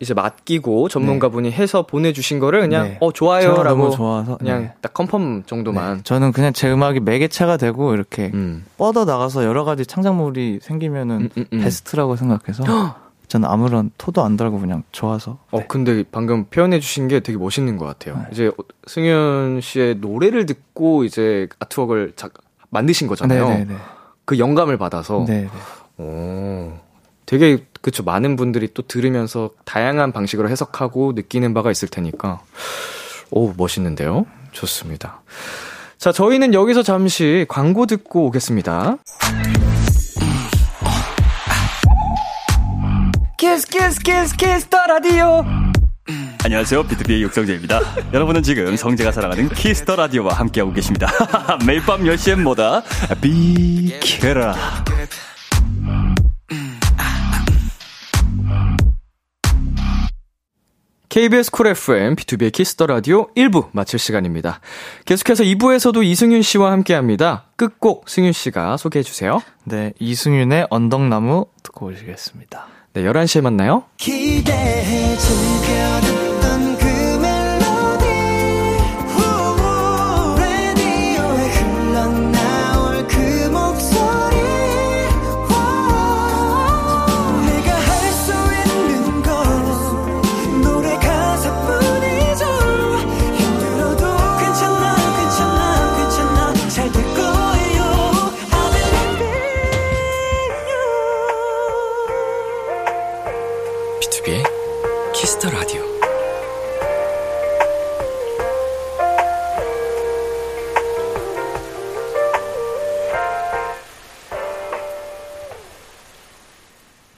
B: 이제 맡기고 전문가분이 해서 보내주신 거를 그냥,
D: 네.
B: 어, 좋아요라고.
D: 좋아서,
B: 그냥
D: 네.
B: 딱 컨펌 정도만.
D: 네. 저는 그냥 제 음악이 매개체가 되고, 이렇게
B: 음.
D: 뻗어 나가서 여러 가지 창작물이 생기면은
B: 음, 음, 음.
D: 베스트라고 생각해서 저는 아무런 토도 안 달고 그냥 좋아서
B: 어,
D: 네.
B: 근데 방금 표현해 주신 게 되게 멋있는 것 같아요.
D: 네.
B: 이제 승윤 씨의 노래를 듣고 이제 artwork를 작, 만드신 거잖아요.
D: 네네네.
B: 그 영감을 받아서.
D: 네.
B: 오, 되게 그쵸 많은 분들이 또 들으면서 다양한 방식으로 해석하고 느끼는 바가 있을 테니까 오 멋있는데요. 좋습니다. 자 저희는 여기서 잠시 광고 듣고 오겠습니다.
A: Kiss Kiss Kiss Kiss the Radio
E: 안녕하세요. BTOB의 육성재입니다. 여러분은 지금 성재가 사랑하는 Kiss the Radio와 함께하고 계십니다. 매일 밤 10시엔 뭐다? 비키라.
B: KBS 쿨 FM, B2B의 키스터 라디오 1부 마칠 시간입니다. 계속해서 2부에서도 이승윤 씨와 함께 합니다. 끝곡 승윤 씨가 소개해 주세요.
D: 네, 이승윤의 언덕나무 듣고 오시겠습니다.
B: 네, 11시에 만나요.
C: 기대해 즐겨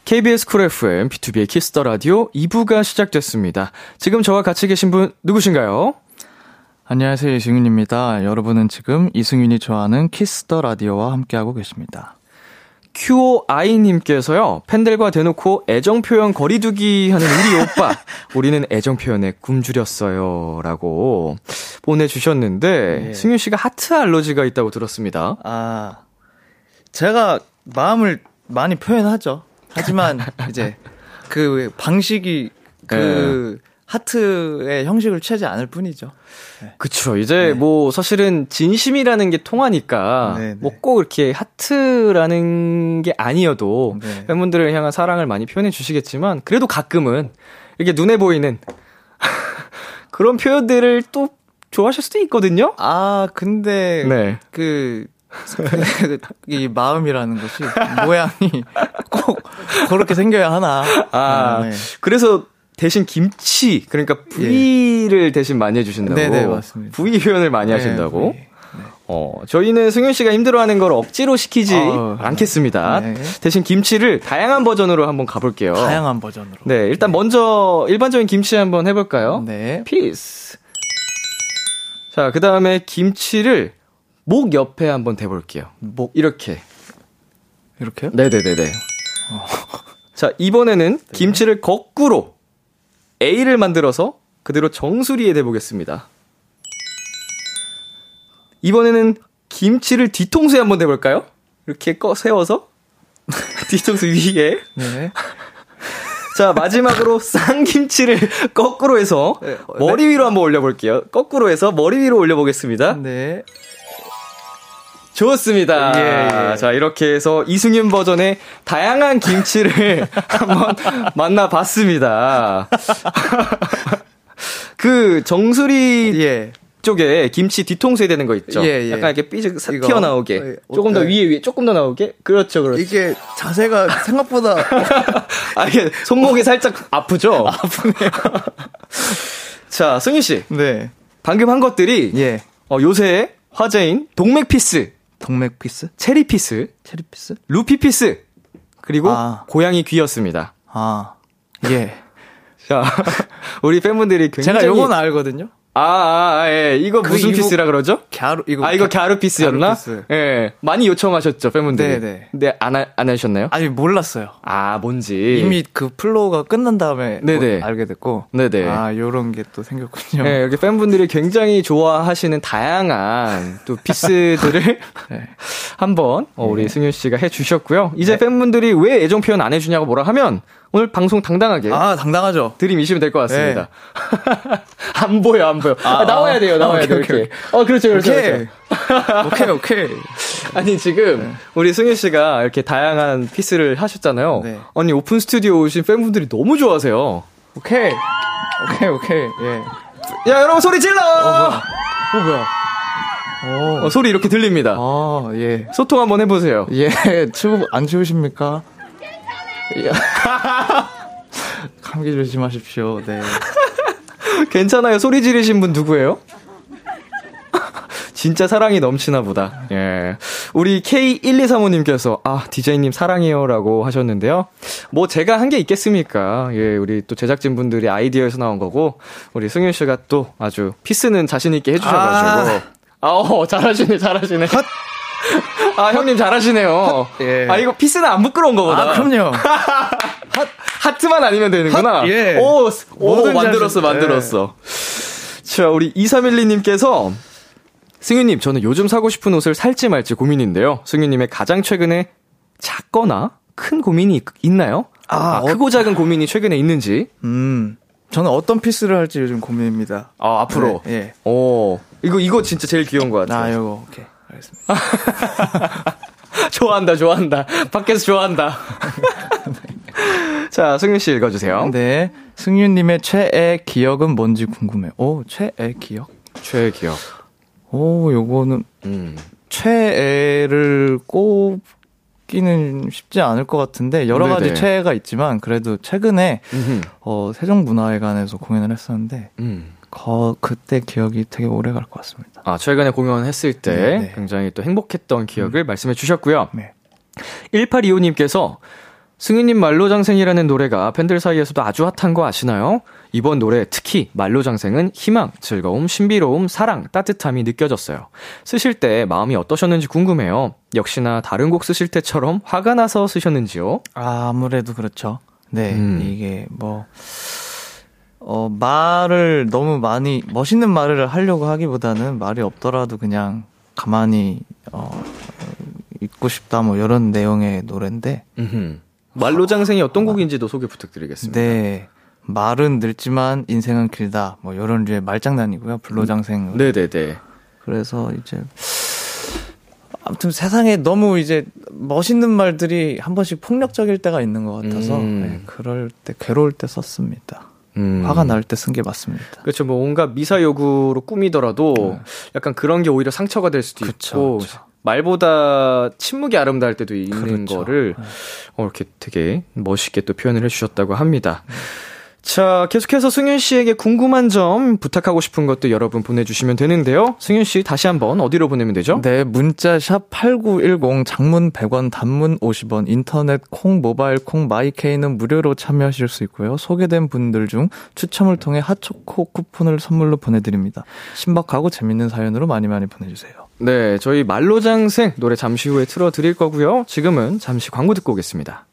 B: KBS 쿨 FM, B2B의 키스터 라디오 2부가 시작됐습니다. 지금 저와 같이 계신 분 누구신가요?
D: 안녕하세요, 이승윤입니다. 여러분은 지금 이승윤이 좋아하는 Kiss the Radio와 함께하고 계십니다.
B: QOI님께서요, 팬들과 대놓고 애정 표현 거리두기 하는 우리 오빠. 우리는 애정 표현에 굶주렸어요. 라고 보내주셨는데,
D: 예.
B: 승윤 씨가 하트 알러지가 있다고 들었습니다.
D: 아, 제가 마음을 많이 표현하죠. 하지만 이제 그 방식이 그 하트의 형식을 취하지 않을 뿐이죠.
B: 그쵸. 이제 뭐 사실은 진심이라는 게 통하니까,
D: 네, 네.
B: 뭐꼭 이렇게 하트라는 게 아니어도
D: 네.
B: 팬분들을 향한 사랑을 많이 표현해 주시겠지만, 그래도 가끔은 이렇게 눈에 보이는 그런 표현들을 또 좋아하실 수도 있거든요?
D: 아, 근데
B: 네.
D: 그, 그, 이 마음이라는 것이 모양이 꼭 그렇게 생겨야 하나.
B: 아,
D: 네.
B: 그래서 대신 김치, 그러니까 브이를 대신 많이 해주신다고.
D: 예. 네네, 맞습니다.
B: 브이 표현을 많이 하신다고.
D: 네,
B: 어, 저희는 승윤 씨가 힘들어하는 걸 억지로 시키지
D: 어,
B: 않겠습니다.
D: 네.
B: 대신 김치를 다양한 버전으로 한번 가볼게요.
D: 다양한 버전으로.
B: 네, 일단 먼저 일반적인 김치 한번 해볼까요?
D: 네.
B: Peace. 자, 그 다음에 김치를 목 옆에 한번 대볼게요.
D: 목,
B: 이렇게.
D: 이렇게요?
B: 네네네네. 자, 이번에는 김치를 거꾸로 A를 만들어서 그대로 정수리에 대보겠습니다. 이번에는 김치를 뒤통수에 한번 대볼까요? 이렇게 꺼 세워서 뒤통수 위에.
D: 네.
B: 자, 마지막으로 쌍김치를 거꾸로 해서
D: 네,
B: 머리 위로 한번 올려볼게요. 거꾸로 해서 머리 위로 올려보겠습니다.
D: 네.
B: 좋습니다.
D: 예, 예.
B: 자, 이렇게 해서 이승윤 버전의 다양한 김치를 한번 만나봤습니다. 그 정수리
D: 예.
B: 쪽에 김치 뒤통수에 되는 거 있죠?
D: 예, 예.
B: 약간 이렇게 삐죽 튀어나오게.
D: 예,
B: 조금 더
D: 어,
B: 위에 위에 조금 더 나오게. 그렇죠, 그렇죠.
D: 이게 자세가 생각보다
B: 아, 이게 손목이 살짝 아프죠? 아프네요. 자, 승윤 씨.
D: 네.
B: 방금 한 것들이
D: 예.
B: 어, 요새 화제인 동맥 peace,
D: 동맥
B: peace?
D: Cherry peace, cherry peace?
B: 루피 peace, 그리고
D: 아.
B: 고양이 귀였습니다.
D: 아. 예.
B: 자, 우리 팬분들이 굉장히
D: 제가 요건 알거든요.
B: 아, 아, 아, 예. 이거
D: 그
B: 무슨 peace라 그러죠?
D: 갸루 이거
B: 아, 이거 갸루 피스였나?
D: 갸루 peace.
B: 예. 많이 요청하셨죠, 팬분들이.
D: 네, 네.
B: 근데 안, 하, 안 하셨나요?
D: 아니 몰랐어요.
B: 아, 뭔지.
D: 이미 그 flow가 끝난 다음에
B: 네네.
D: 뭐 알게 됐고
B: 네네.
D: 아 요런 게 또 생겼군요.
B: 네, 이렇게 팬분들이 굉장히 좋아하시는 다양한 또 peace들을
D: 네.
B: 한번 어, 우리 승윤 씨가 해주셨고요. 이제 팬분들이 왜 애정 표현 안 해주냐고 뭐라 하면 오늘 방송 당당하게
D: 아 당당하죠.
B: 들이미시면 될 것 같습니다. 안 보여, 안 보여. 아, 나와야 돼요, 나와야
D: 오케이,
B: 돼요,
D: 오케이,
B: 이렇게. 어, 그렇죠, 그렇죠.
D: 오케이.
B: 그렇죠.
D: 오케이 오케이.
B: 아니, 지금 우리 승윤 씨가 이렇게 다양한 peace를 하셨잖아요.
D: 네.
B: 아니, 오픈 스튜디오 오신 팬분들이 너무 좋아하세요.
D: 오케이. 오케이 오케이. 예.
B: 야, 여러분 소리 질러!
D: 어 뭐야? 오.
B: 어, 소리 이렇게 들립니다.
D: 아 예.
B: 소통 한번 해보세요.
D: 예, 추, 안 추우십니까? 예. 감기 조심하십시오. 네.
B: 괜찮아요. 소리 지르신 분 누구예요? 진짜 사랑이 넘치나 보다. 예. 우리 K1235님께서, 아, 디제이님 사랑해요 라고 하셨는데요. 뭐 제가 한 게 있겠습니까? 예, 우리 또 제작진분들이 아이디어에서 나온 거고, 우리 승윤 씨가 또 아주 피스는 자신있게 해주셔가지고. 아, 어, 잘하시네, 잘하시네. 아, 형님 잘하시네요.
D: 예.
B: 아, 이거 피스는 안 부끄러운 거보다.
D: 아, 그럼요.
B: 하트만 아니면 되는구나.
D: 핫, 예.
B: 오, 오 만들었어, 만들었어. 자, 우리 2312님께서 승윤님, 저는 요즘 사고 싶은 옷을 살지 말지 고민인데요. 승윤님의 가장 최근에 작거나 큰 고민이 있나요?
D: 아,
B: 아, 크고 작은 고민이 최근에 있는지.
D: 음. 저는 어떤 피스를 할지 요즘 고민입니다.
B: 아, 앞으로.
D: 네, 예.
B: 오, 이거, 이거 진짜 제일 귀여운 것 같아요.
D: 아, 요거, 오케이. 알겠습니다.
B: 좋아한다, 좋아한다. 밖에서 좋아한다. 자, 승윤 씨 읽어주세요.
D: 네. 승윤님의 최애 기억은 뭔지 궁금해요. 오, 최애 기억?
B: 최애 기억.
D: 오, 요거는
B: 음.
D: 최애를 꼽기는 쉽지 않을 것 같은데 여러 가지
B: 네네.
D: 최애가 있지만 그래도 최근에
B: 음흠.
D: 어, 세종문화회관에서 공연을 했었는데
B: 음.
D: 거, 그때 기억이 되게 오래 갈 것 같습니다.
B: 아, 최근에 공연했을 때
D: 네, 네.
B: 굉장히 또 행복했던 기억을 말씀해 주셨고요.
D: 네.
B: 1825님께서 승희님 말로장생이라는 노래가 팬들 사이에서도 아주 핫한 거 아시나요? 이번 노래 특히 말로장생은 희망, 즐거움, 신비로움, 사랑, 따뜻함이 느껴졌어요. 쓰실 때 마음이 어떠셨는지 궁금해요. 역시나 다른 곡 쓰실 때처럼 화가 나서 쓰셨는지요?
D: 아, 아무래도 그렇죠. 네,
B: 음.
D: 이게 뭐, 어, 말을 너무 많이, 멋있는 말을 하려고 하기보다는 말이 없더라도 그냥 가만히, 어, 있고 싶다, 뭐, 이런 내용의 노래인데,
B: 음흠. 말로 장생이 어떤 곡인지도 소개 부탁드리겠습니다.
D: 네. 말은 늙지만 인생은 길다. 뭐, 이런 류의 말장난이고요. 불로장생.
B: 네네네.
D: 그래서 이제, 아무튼 세상에 너무 이제 멋있는 말들이 한 번씩 폭력적일 때가 있는 것 같아서,
B: 음.
D: 네, 그럴 때, 괴로울 때 썼습니다.
B: 음.
D: 화가 날 때 쓴 게 맞습니다.
B: 그렇죠. 뭐 온갖 미사 여구로 꾸미더라도
D: 네.
B: 약간 그런 게 오히려 상처가 될 수도
D: 그쵸,
B: 있고
D: 그쵸.
B: 말보다 침묵이 아름다울 때도 있는
D: 그렇죠.
B: 거를
D: 네.
B: 어, 이렇게 되게 멋있게 또 표현을 해주셨다고 합니다. 자, 계속해서 승윤 씨에게 궁금한 점 부탁하고 싶은 것도 여러분 보내주시면 되는데요. 승윤 씨 다시 한번 어디로 보내면 되죠?
D: 네, 문자 샵 8910 장문 100원 단문 50원 인터넷 콩 모바일 콩 마이케이는 무료로 참여하실 수 있고요. 소개된 분들 중 추첨을 통해 핫초코 쿠폰을 선물로 보내드립니다. 신박하고 재밌는 사연으로 많이 많이 보내주세요.
B: 네, 저희 말로장생 노래 잠시 후에 틀어드릴 거고요. 지금은 잠시 광고 듣고 오겠습니다.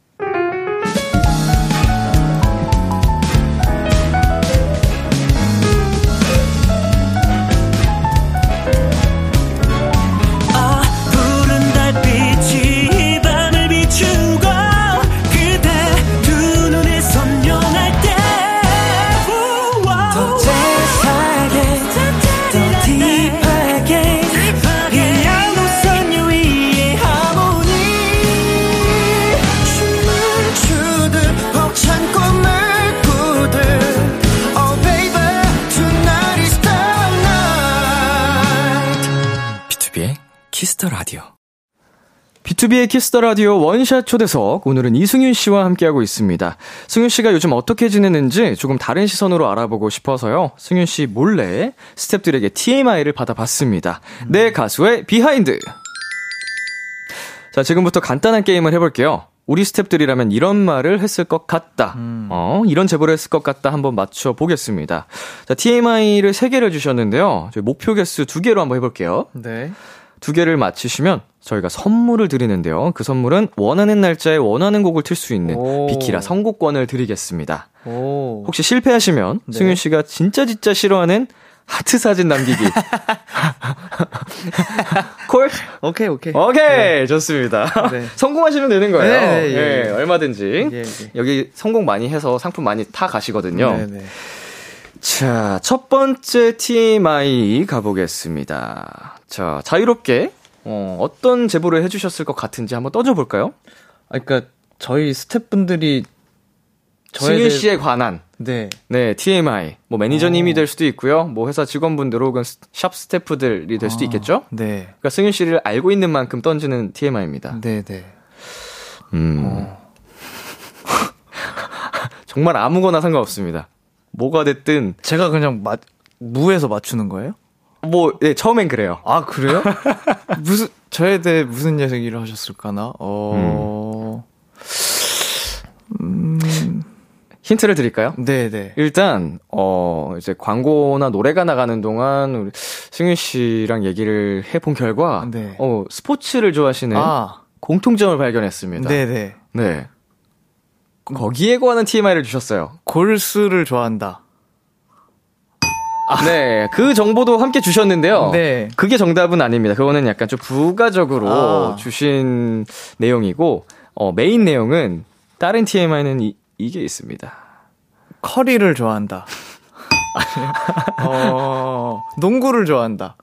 A: 키스터 라디오.
B: B2B의 키스터 라디오 원샷 초대석. 오늘은 이승윤 씨와 함께하고 있습니다. 승윤 씨가 요즘 어떻게 지내는지 조금 다른 시선으로 알아보고 싶어서요. 승윤 씨 몰래 스탭들에게 TMI를 받아봤습니다. 내 가수의 behind. 자, 지금부터 간단한 게임을 해볼게요. 우리 스탭들이라면 이런 말을 했을 것 같다. 어, 이런 제보를 했을 것 같다. 한번 맞춰보겠습니다. 자, TMI를 3개를 주셨는데요. 저희 목표 개수 2개로 한번 해볼게요.
D: 네.
B: 두 개를 맞히시면 저희가 선물을 드리는데요. 그 선물은 원하는 날짜에 원하는 곡을 틀 수 있는
D: 오.
B: 비키라 선곡권을 드리겠습니다.
D: 오.
B: 혹시 실패하시면
D: 네.
B: 승윤 씨가 진짜 진짜 싫어하는 하트 사진 남기기. 콜?
D: 오케이, 오케이.
B: 오케이, 좋습니다.
D: 네.
B: 성공하시면 되는 거예요.
D: 네, 네, 예, 예.
B: 얼마든지.
D: 예, 예.
B: 여기 성공 많이 해서 상품 많이 타 가시거든요.
D: 네, 네.
B: 자, 첫 번째 TMI 가보겠습니다. 자, 자유롭게, 어, 어떤 제보를 해주셨을 것 같은지 한번 떠줘볼까요?
D: 아, 그니까, 저희 스태프분들이,
B: 승윤 씨에 관한,
D: 네.
B: 네, TMI. 뭐 매니저님이
D: 오.
B: 될 수도 있고요. 뭐 회사 직원분들 혹은 스- 샵 스태프들이 될 수도
D: 아,
B: 있겠죠?
D: 네.
B: 그러니까 승윤 씨를 알고 있는 만큼 던지는 TMI입니다.
D: 네, 네.
B: 음.
D: 어.
B: 정말 아무거나 상관없습니다. 뭐가 됐든,
D: 제가 그냥 맞, 무에서 맞추는 거예요?
B: 뭐, 네, 처음엔 그래요.
D: 아, 그래요? 무슨, 저에 대해 무슨 얘기를 하셨을까나? 어,
B: 힌트를 드릴까요?
D: 네네.
B: 일단 어 이제 광고나 노래가 나가는 동안 우리 승윤 씨랑 얘기를 해본 결과
D: 네.
B: 어 스포츠를 좋아하시는
D: 아,
B: 공통점을 발견했습니다.
D: 네네.
B: 네. 거기에 관한 TMI를 주셨어요.
D: 골수를 좋아한다.
B: 네, 그 정보도 함께 주셨는데요.
D: 네.
B: 그게 정답은 아닙니다. 그거는 약간 좀 부가적으로
D: 아.
B: 주신 내용이고 어, 메인 내용은 다른 TMI는 이, 이게 있습니다.
D: 커리를 좋아한다. 아니요. 어, 농구를 좋아한다.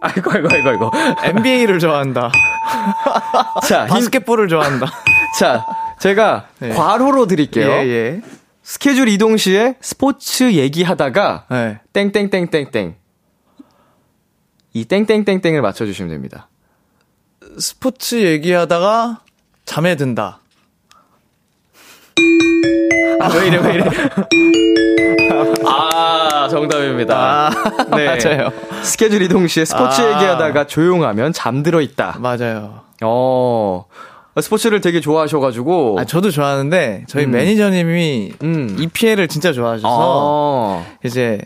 B: 아이고 아이고 아이고 아이고.
D: NBA를 좋아한다.
B: 자, 힌,
D: 바스켓볼을 좋아한다.
B: 자, 제가
D: 네.
B: 과로로 드릴게요.
D: 예, 예.
B: 스케줄 이동 시에 스포츠 얘기하다가
D: 네.
B: 땡땡땡땡땡 이 땡땡땡땡을 맞춰주시면 됩니다.
D: 스포츠 얘기하다가 잠에 든다.
B: 아, 왜 이래, 왜 이래. 아, 정답입니다. 네.
D: 맞아요.
B: 스케줄 이동 시에 스포츠
D: 아.
B: 얘기하다가 조용하면 잠들어 있다.
D: 맞아요.
B: 어, 스포츠를 되게 좋아하셔가지고.
D: 아, 저도 좋아하는데, 저희
B: 음.
D: 매니저님이
B: 음.
D: EPL을 진짜 좋아하셔서,
B: 어,
D: 이제,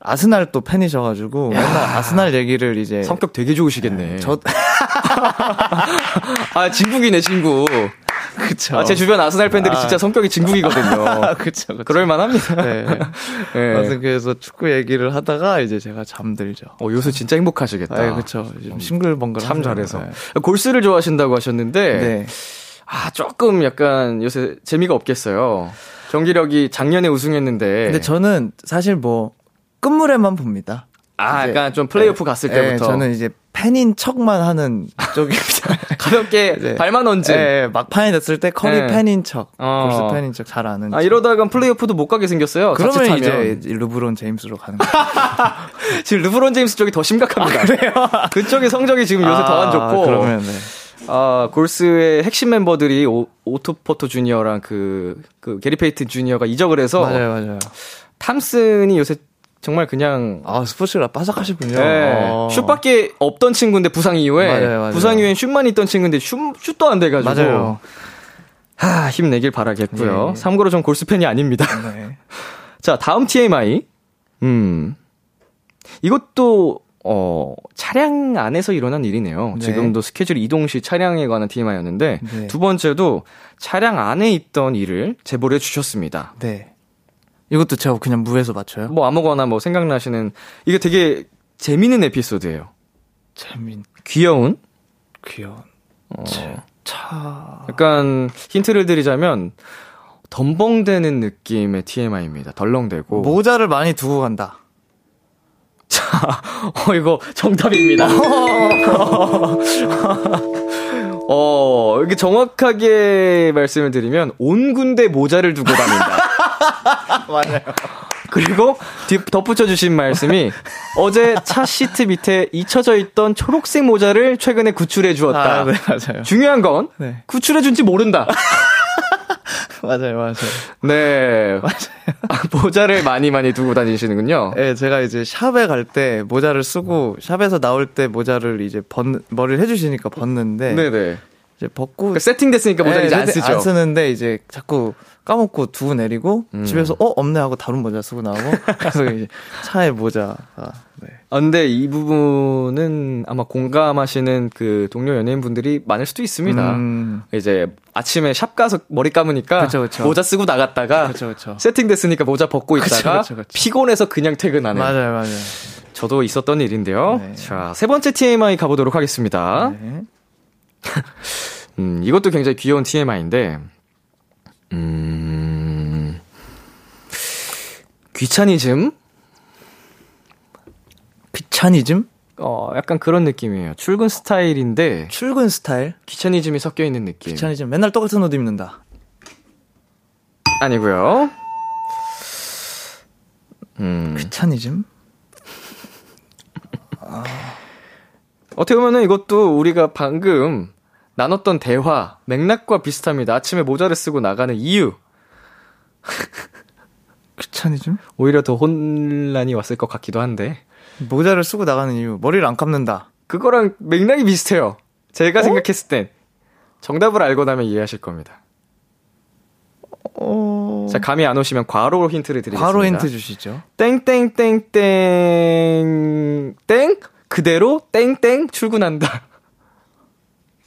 D: 아스날 또 팬이셔가지고, 맨날 아스날 얘기를 이제.
B: 성격 되게 좋으시겠네.
D: 저,
B: 아, 진국이네, 진국.
D: 그쵸.
B: 아, 제 주변 아스날 팬들이
D: 아.
B: 진짜 성격이 진국이거든요.
D: 그쵸, 그쵸.
B: 그럴만합니다.
D: 네.
B: 네.
D: 아무튼 그래서 축구 얘기를 하다가 이제 제가 잠들죠.
B: 어, 요새 진짜 행복하시겠다.
D: 아, 그쵸. 좀 싱글벙글.
B: 참. 잘해서.
D: 네.
B: 골스를 좋아하신다고 하셨는데,
D: 네.
B: 아, 조금 약간 요새 재미가 없겠어요. 경기력이 작년에 우승했는데.
D: 근데 저는 사실 뭐, 끝물에만 봅니다.
B: 아, 약간 좀 플레이오프 갔을
D: 네,
B: 때부터.
D: 저는 이제 팬인 척만 하는 쪽입니다.
B: 가볍게
D: 네.
B: 발만 얹은.
D: 네, 막판이 됐을 때 커리
B: 네.
D: 팬인 척,
B: 어.
D: 골스 팬인 척 잘 아는.
B: 아,
D: 척.
B: 이러다간 플레이오프도 못 가게 생겼어요.
D: 그러면. 이제 르브론 제임스로 가는 거예요.
B: 지금 르브론 제임스 쪽이 더 심각합니다. 그래요? 그쪽의 성적이 지금 요새 더안 좋고.
D: 그러면 네.
B: 아, 골스의 핵심 멤버들이 오, 오토포토 주니어랑 그, 그, 게리 페이튼 주니어가 이적을 해서.
D: 맞아요, 맞아요.
B: 탐슨이 요새 정말 그냥.
D: 아 스포츠라 빠삭하시군요.
B: 네.
D: 어.
B: 슛밖에 없던 친구인데 부상 이후에.
D: 맞아요, 맞아요.
B: 부상 이후엔 슛만 있던 친구인데 슛, 슛도 안 돼가지고.
D: 맞아요.
B: 하, 힘내길 바라겠고요.
D: 예.
B: 참고로 전 골스 팬이 아닙니다.
D: 네.
B: 자, 다음 TMI. 음. 이것도, 어, 차량 안에서 일어난 일이네요.
D: 네.
B: 지금도 스케줄 이동 시 차량에 관한 TMI였는데,
D: 네.
B: 두 번째도 차량 안에 있던 일을 제보를 해 주셨습니다.
D: 네. 이것도 제가 그냥 무에서 맞춰요?
B: 뭐 아무거나 뭐 생각나시는, 이게 되게 재미있는 에피소드예요.
D: 재민
B: 귀여운?
D: 귀여운
B: 어,
D: 차.
B: 약간 힌트를 드리자면, 덤벙대는 느낌의 TMI입니다. 덜렁대고.
D: 모자를 많이 두고 간다.
B: 어, 이거 정답입니다. 어, 이게 정확하게 말씀을 드리면, 온 군데 모자를 두고 다닌다.
D: 맞아요.
B: 그리고 뒤 덧붙여 주신 말씀이 어제 차 시트 밑에 잊혀져 있던 초록색 모자를 최근에 구출해 주었다.
D: 아, 네, 맞아요.
B: 중요한 건
D: 네.
B: 구출해 준지 모른다.
D: 맞아요, 맞아요.
B: 네. 아, 모자를 많이 많이 두고 다니시는군요.
D: 예, 제가 이제 샵에 갈 때 모자를 쓰고 샵에서 나올 때 모자를 이제 벗 머리를 해 주시니까 벗는데
B: 네네.
D: 이제 벗고
B: 그러니까 세팅됐으니까 모자
D: 예,
B: 이제 안 쓰죠.
D: 안 쓰는데 이제 자꾸 까먹고 두고 내리고
B: 음.
D: 집에서 어 없네 하고 다른 모자 쓰고 나오고 그래서 이제 차에 모자가 네.
B: 아, 근데 이 부분은 아마 공감하시는 그 동료 연예인 분들이 많을 수도 있습니다.
D: 음.
B: 이제 아침에 샵 가서 머리 감으니까
D: 그쵸, 그쵸.
B: 모자 쓰고 나갔다가
D: 그쵸, 그쵸.
B: 세팅됐으니까 모자 벗고 있다가
D: 그쵸, 그쵸.
B: 피곤해서 그냥 퇴근하는
D: 맞아요, 맞아요.
B: 저도 있었던 일인데요.
D: 네.
B: 자, 세 번째 TMI 가보도록 하겠습니다.
D: 네.
B: 음, 이것도 굉장히 귀여운 TMI인데, 음, 귀차니즘?
D: 귀차니즘?
B: 어, 약간 그런 느낌이에요. 출근 스타일인데,
D: 출근 스타일?
B: 귀차니즘이 섞여 있는 느낌.
D: 귀차니즘. 맨날 똑같은 옷 입는다.
B: 아니고요. 음,
D: 귀차니즘?
B: 어떻게 보면은 이것도 우리가 방금 나눴던 대화, 맥락과 비슷합니다. 아침에 모자를 쓰고 나가는 이유.
D: 귀차니즘?
B: 오히려 더 혼란이 왔을 것 같기도 한데.
D: 모자를 쓰고 나가는 이유. 머리를 안 감는다.
B: 그거랑 맥락이 비슷해요. 제가 생각했을 땐. 정답을 알고 나면 이해하실 겁니다.
D: 어...
B: 자, 감이 안 오시면 과로 힌트를 드리겠습니다.
D: 바로 힌트 주시죠.
B: 땡땡땡땡 땡 그대로 땡땡 출근한다.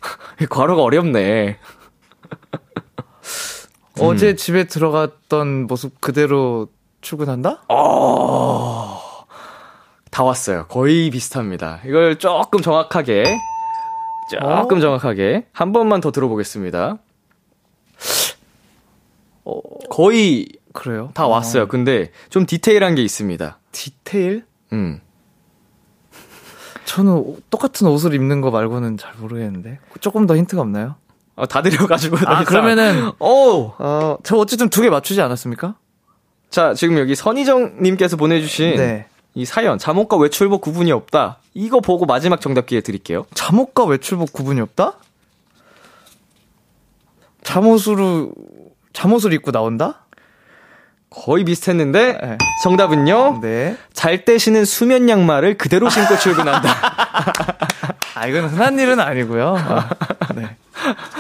B: 이 과로가 어렵네.
D: 어제 집에 들어갔던 모습 그대로 출근한다?
B: 다 왔어요. 거의 비슷합니다. 이걸 조금 정확하게, 조금
D: 어?
B: 정확하게 한 번만 더 들어보겠습니다. 어, 거의
D: 그래요?
B: 다 왔어요. 근데 좀 디테일한 게 있습니다.
D: 디테일?
B: 음.
D: 저는 오- 똑같은 옷을 입는 거 말고는 잘 모르겠는데. 조금 더 힌트가 없나요?
B: 어, 다 드려가지고.
D: 아, 그러면은-
B: 오!
D: 어, 저 어쨌든 두 개 맞추지 않았습니까?
B: 자, 지금 여기 선희정님께서 보내주신
D: 네.
B: 이 사연, 잠옷과 외출복 구분이 없다. 이거 보고 마지막 정답 기회 드릴게요.
D: 잠옷과 외출복 구분이 없다? 잠옷으로, 잠옷을 입고 나온다?
B: 거의 비슷했는데,
D: 네.
B: 정답은요?
D: 네.
B: 잘 때 신은 수면 양말을 그대로 신고 출근한다.
D: 아, 이건 흔한 일은 아니고요. 아, 네.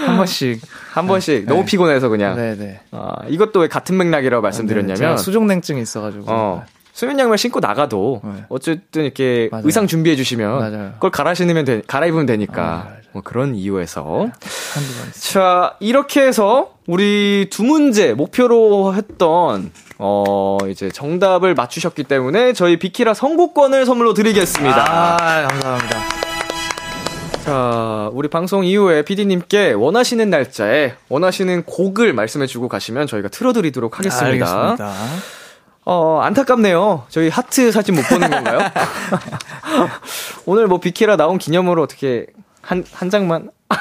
D: 한 번씩.
B: 한 번씩 너무 피곤해서 그냥.
D: 네네.
B: 아, 이것도 왜 같은 맥락이라고 말씀드렸냐면,
D: 수족냉증이 있어가지고.
B: 어, 수면 양말 신고 나가도
D: 네.
B: 어쨌든 이렇게
D: 맞아요.
B: 의상 준비해 주시면
D: 맞아요.
B: 그걸 갈아 신으면 되, 갈아입으면 되니까
D: 아.
B: 뭐 그런 이유에서
D: 있어.
B: 자 이렇게 해서 우리 두 문제 목표로 했던 어 이제 정답을 맞추셨기 때문에 저희 비키라 선곡권을 선물로 드리겠습니다.
D: 아, 감사합니다.
B: 자 우리 방송 이후에 PD님께 원하시는 날짜에 원하시는 곡을 말씀해주고 가시면 저희가 틀어드리도록 하겠습니다.
D: 알겠습니다.
B: 어, 안타깝네요. 저희 하트 사진 못 보는 건가요? 오늘 뭐 비키라 나온 기념으로 어떻게 한, 한 장만?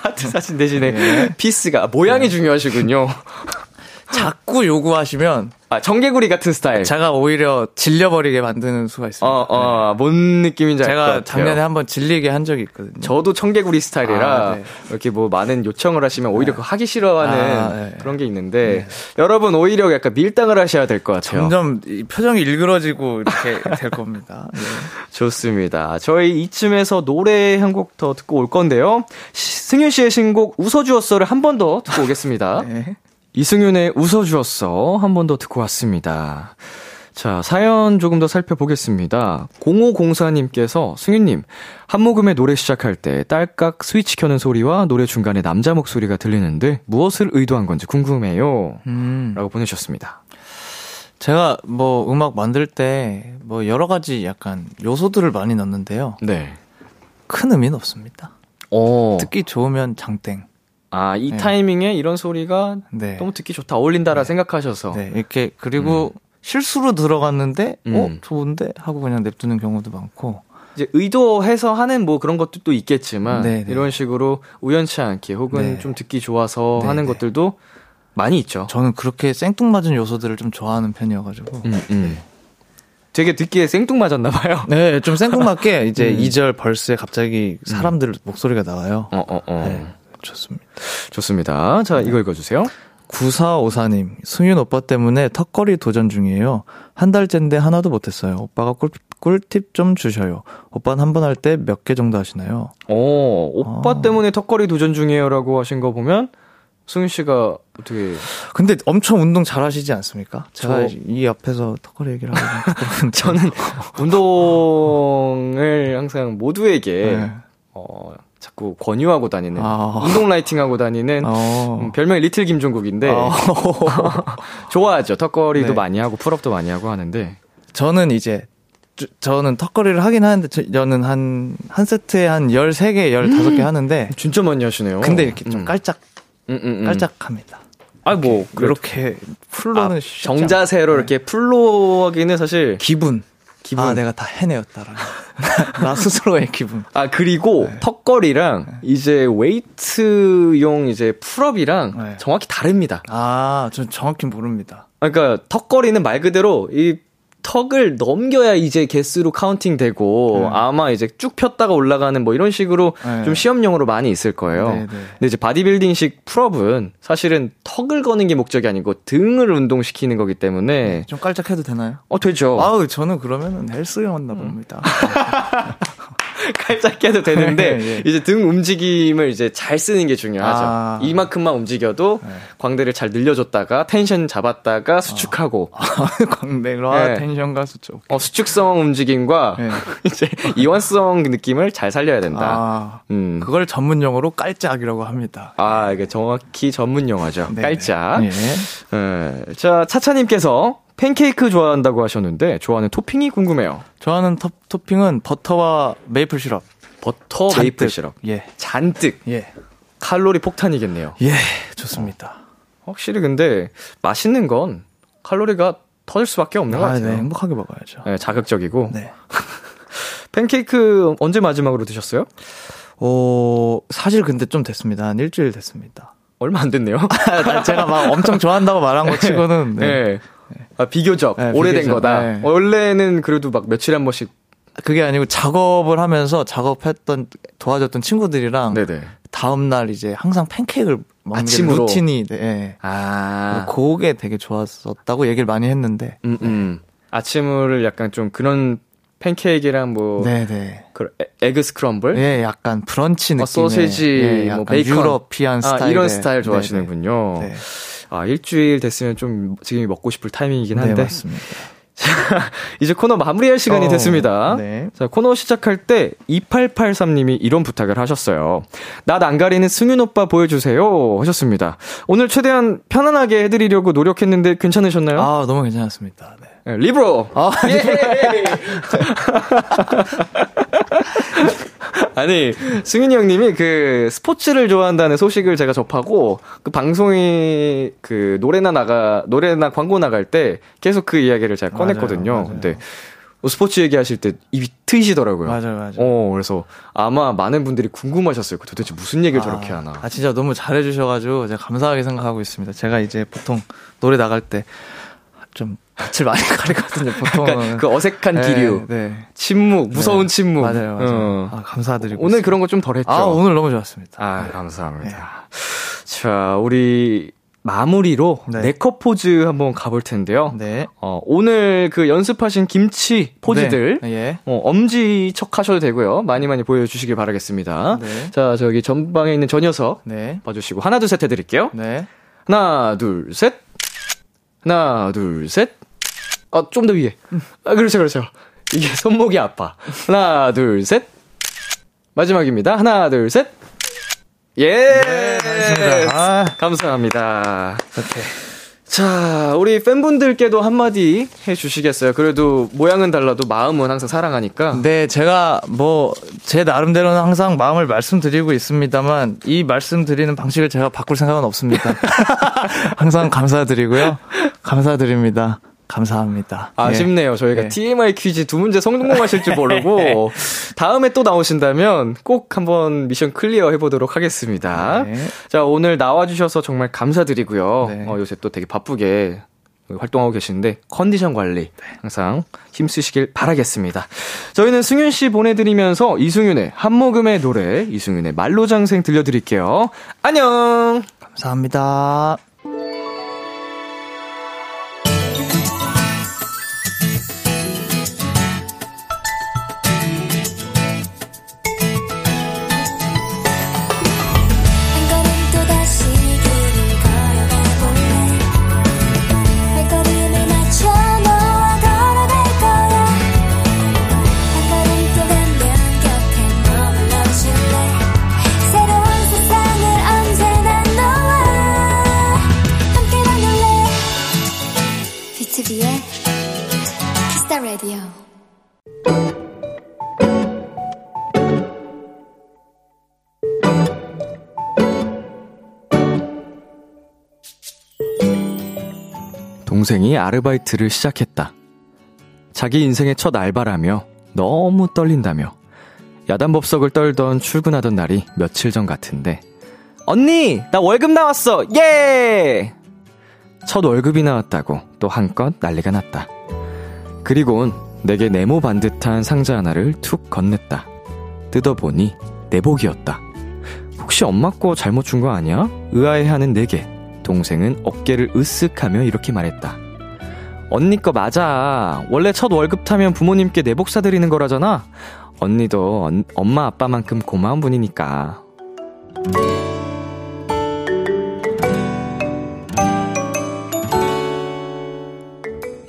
B: 하트 사진 대신에
D: 네.
B: peace가, 아, 모양이 중요하시군요.
D: 자꾸 요구하시면
B: 아, 청개구리 같은 스타일.
D: 제가 오히려 질려버리게 만드는 수가 있습니다.
B: 어, 어, 뭔 느낌인지 알것
D: 제가
B: 같아요.
D: 작년에 한번 질리게 한 적이 있거든요.
B: 저도 청개구리 스타일이라
D: 아, 네.
B: 이렇게 뭐 많은 요청을 하시면 오히려 그 하기 싫어하는
D: 아, 네.
B: 그런 게 있는데 여러분 오히려 약간 밀당을 하셔야 될 것 같아요.
D: 점점 이 표정이 일그러지고 이렇게 될 겁니다. 네.
B: 좋습니다. 저희 이쯤에서 노래 한 곡 더 듣고 올 건데요. 시- 승윤 씨의 신곡 웃어주었어를 한 번 더 듣고 오겠습니다.
D: 네.
B: 이승윤의 웃어주었어 한 번 더 듣고 왔습니다. 자, 사연 조금 더 살펴보겠습니다. 0504님께서 승윤님, 한 모금의 노래 시작할 때 딸깍 스위치 켜는 소리와 노래 중간에 남자 목소리가 들리는데 무엇을 의도한 건지 궁금해요.
D: 음.
B: 라고 보내주셨습니다.
D: 제가 뭐 음악 만들 때 뭐 여러 가지 약간 요소들을 많이 넣는데요.
B: 네.
D: 큰 의미는 없습니다.
B: 어.
D: 듣기 좋으면 장땡.
B: 아, 이
D: 네.
B: 타이밍에 이런 소리가
D: 네.
B: 너무 듣기 좋다, 어울린다라 생각하셔서.
D: 네, 이렇게 그리고 실수로 들어갔는데 어
B: 음.
D: 좋은데 하고 그냥 냅두는 경우도 많고
B: 이제 의도해서 하는 뭐 그런 것도 또 있겠지만
D: 네, 네.
B: 이런 식으로 우연치 않게 혹은
D: 네.
B: 좀 듣기 좋아서
D: 네,
B: 하는
D: 네.
B: 것들도 많이 있죠.
D: 저는 그렇게 생뚱맞은 요소들을 좀 좋아하는 편이어가지고.
B: 음, 음. 되게 듣기에 생뚱맞았나 봐요.
D: 네, 좀 생뚱맞게 이제
B: 음.
D: 2절 벌스에 갑자기 사람들 목소리가 나와요.
B: 어, 어, 어.
D: 네, 좋습니다.
B: 좋습니다. 자, 이거 읽어주세요.
D: 9454님, 승윤 오빠 때문에 턱걸이 도전 중이에요. 한 달째인데 하나도 못했어요. 오빠가 꿀, 꿀팁 좀 주셔요. 오빠는 한 번 할 때 몇 개 정도 하시나요?
B: 어, 오빠
D: 아.
B: 때문에 턱걸이 도전 중이에요라고 하신 거 보면 승윤 씨가 어떻게
D: 근데 엄청 운동 잘 하시지 않습니까? 제가
B: 저-
D: 이 앞에서 턱걸이 얘기를 하고
B: 저는 운동을 항상 모두에게
D: 네.
B: 어, 자꾸 권유하고 다니는
D: 아.
B: 운동 lighting 하고 다니는
D: 어.
B: 음, 별명이 리틀 김종국인데
D: 어.
B: 좋아하죠. 턱걸이도
D: 네.
B: 많이 하고 pull-up도 많이 하고 하는데
D: 저는 이제 주- 저는 턱걸이를 하긴 하는데 저- 저는 한, 한 세트에 한 13개, 15개 하는데
B: 진짜 많이 하시네요.
D: 근데 이렇게 좀
B: 음.
D: 깔짝,
B: 음, 음, 음.
D: 깔짝합니다.
B: 아뭐
D: 그렇게 full로는
B: 아, 정자세로
D: 네.
B: 이렇게 full로 하기는 사실
D: 기분.
B: 기분.
D: 아, 내가 다 해내었다라는. 나 스스로의 기분.
B: 아 그리고
D: 네.
B: 턱걸이랑 이제 웨이트용 이제 pull-up이랑
D: 네.
B: 정확히 다릅니다.
D: 아, 전 정확히 모릅니다.
B: 아, 그러니까 턱걸이는 말 그대로 이 턱을 넘겨야 이제 개수로 counting 되고
D: 네.
B: 아마 이제 쭉 폈다가 올라가는 뭐 이런 식으로
D: 네.
B: 좀 시험용으로 많이 있을 거예요.
D: 네, 네.
B: 근데 이제 바디빌딩식 pull-up은 사실은 턱을 거는 게 목적이 아니고 등을 운동시키는 거기 때문에
D: 좀 깔짝해도 되나요?
B: 어 되죠.
D: 아우, 저는 그러면은 헬스였나 봅니다.
B: 깔짝 해도 되는데
D: 예.
B: 이제 등 움직임을 이제 잘 쓰는 게 중요하죠.
D: 아.
B: 이만큼만 움직여도
D: 네.
B: 광배를 잘 늘려줬다가 텐션 잡았다가 수축하고
D: 광배로 아,
B: 네.
D: tension과 수축.
B: 어, 수축성 움직임과
D: 네.
B: 이제 이완성 느낌을 잘 살려야 된다.
D: 아,
B: 음.
D: 그걸 전문 용어로 깔짝이라고 합니다.
B: 아, 이게 정확히 전문 용어죠.
D: 네.
B: 깔짝.
D: 예.
B: 예. 자, 차차님께서 팬케이크 좋아한다고 하셨는데 좋아하는 토핑이 궁금해요.
D: 좋아하는 톱, 토핑은 버터와 메이플 시럽.
B: 버터
D: 잔뜩.
B: 메이플 시럽.
D: 예.
B: 잔뜩
D: 예.
B: 칼로리 폭탄이겠네요.
D: 예. 좋습니다.
B: 확실히 근데 맛있는 건 칼로리가 터질 수밖에 없는 것
D: 아,
B: 같아요.
D: 네. 행복하게 먹어야죠.
B: 네, 자극적이고.
D: 네.
B: 팬케이크 언제 마지막으로 드셨어요?
D: 어, 사실 근데 좀 됐습니다. 한 일주일 됐습니다.
B: 얼마 안 됐네요.
D: 제가 막 엄청 좋아한다고 말한 것 치고는. 네.
B: 네. 아, 비교적
D: 네,
B: 오래된
D: 비교적.
B: 거다.
D: 네.
B: 원래는 그래도 막 며칠에 한 번씩.
D: 그게 아니고 작업을 하면서 작업했던, 도와줬던 친구들이랑.
B: 네네.
D: 다음 날 이제 항상 팬케이크를 먹는
B: 아침으로?
D: 게 루틴이, 네.
B: 아.
D: 그게 되게 좋았었다고 얘기를 많이 했는데.
B: 음, 음. 아침을 약간 좀 그런 팬케이크랑 뭐.
D: 네네.
B: 그 에- egg scramble?
D: 예, 약간 브런치 느낌.
B: 어, 소세지,
D: 예,
B: 뭐 베이컨.
D: European
B: 아,
D: 스타일.
B: 이런 스타일 좋아하시는군요.
D: 네,
B: 아, 일주일 됐으면 좀 지금 먹고 싶을 타이밍이긴
D: 네,
B: 한데.
D: 맞습니다.
B: 이제 코너 마무리할 시간이
D: 어,
B: 됐습니다.
D: 네.
B: 자, 코너 시작할 때 2883님이 이런 부탁을 하셨어요. 낯 안 가리는 승윤 오빠 보여주세요. 하셨습니다. 오늘 최대한 편안하게 해드리려고 노력했는데 괜찮으셨나요?
D: 아, 너무 괜찮았습니다. 네.
B: 네, 리브로!
D: 아,
B: 예! 아니, 승윤이 형님이 그 스포츠를 좋아한다는 소식을 제가 접하고 그 방송이 그 노래나 나가, 노래나 광고 나갈 때 계속 그 이야기를 제가 꺼냈거든요.
D: 맞아요.
B: 근데 스포츠 얘기하실 때 입이 트이시더라고요.
D: 맞아요, 맞아요.
B: 어, 그래서 아마 많은 분들이 궁금하셨어요. 도대체 무슨 얘기를 저렇게 하나.
D: 아, 진짜 너무 잘해주셔가지고 제가 감사하게 생각하고 있습니다. 제가 이제 보통 노래 나갈 때 좀 낯을 많이 가리거든요. 보통은.
B: 그러니까 그 어색한
D: 네,
B: 기류,
D: 네.
B: 침묵, 무서운
D: 네.
B: 침묵.
D: 맞아요, 맞아요.
B: 어.
D: 아, 감사드리고.
B: 오늘
D: 있습니다.
B: 그런 거 좀 덜 했죠.
D: 아, 오늘 너무 좋았습니다.
B: 아, 감사합니다. 자, 우리 마무리로
D: 네.
B: 네컷 포즈 한번 가볼 텐데요.
D: 네.
B: 어, 오늘 그 연습하신 김치 포즈들
D: 네. 예.
B: 어, 엄지 척 하셔도 되고요. 많이 많이 보여주시길 바라겠습니다.
D: 네.
B: 자, 저기 전방에 있는 저 녀석
D: 네.
B: 봐주시고 하나 둘 셋 해드릴게요.
D: 네.
B: 하나 둘 셋. 하나 둘 셋. 아, 좀 더 위에. 아, 그렇죠, 그렇죠. 이게 손목이 아파. 하나 둘 셋. 마지막입니다. 하나 둘 셋. 예.
D: 알겠습니다. 아.
B: 감사합니다.
D: 이렇게.
B: 자, 우리 팬분들께도 한마디 해주시겠어요? 그래도 모양은 달라도 마음은 항상 사랑하니까.
D: 네, 제가 뭐, 제 나름대로는 항상 마음을 말씀드리고 있습니다만, 이 말씀드리는 방식을 제가 바꿀 생각은 없습니다. 항상 감사드리고요. 감사드립니다. 감사합니다.
B: 아쉽네요. 저희가
D: 네.
B: TMI 퀴즈 두 문제 성공하실 줄 모르고 다음에 또 나오신다면 꼭 한번 미션 clear 해보도록 하겠습니다.
D: 네.
B: 자 오늘 나와주셔서 정말 감사드리고요.
D: 네.
B: 어, 요새 또 되게 바쁘게 활동하고 계시는데 컨디션 관리 항상 힘쓰시길 바라겠습니다. 저희는 승윤 씨 보내드리면서 이승윤의 한모금의 노래 이승윤의 말로장생 들려드릴게요. 안녕.
D: 감사합니다.
B: 동생이 아르바이트를 시작했다. 자기 인생의 첫 알바라며 너무 떨린다며 야단법석을 떨던 출근하던 날이 며칠 전 같은데 언니 나 월급 나왔어 예! 첫 월급이 나왔다고 또 한껏 난리가 났다. 그리곤 내게 네모 반듯한 상자 하나를 툭 건넸다. 뜯어보니 내복이었다. 혹시 엄마 거 잘못 준 거 아니야? 의아해하는 내게 동생은 어깨를 으쓱하며 이렇게 말했다. 언니 거 맞아. 원래 첫 월급 타면 부모님께 내복 사드리는 거라잖아. 언니도 언- 엄마 아빠만큼 고마운 분이니까.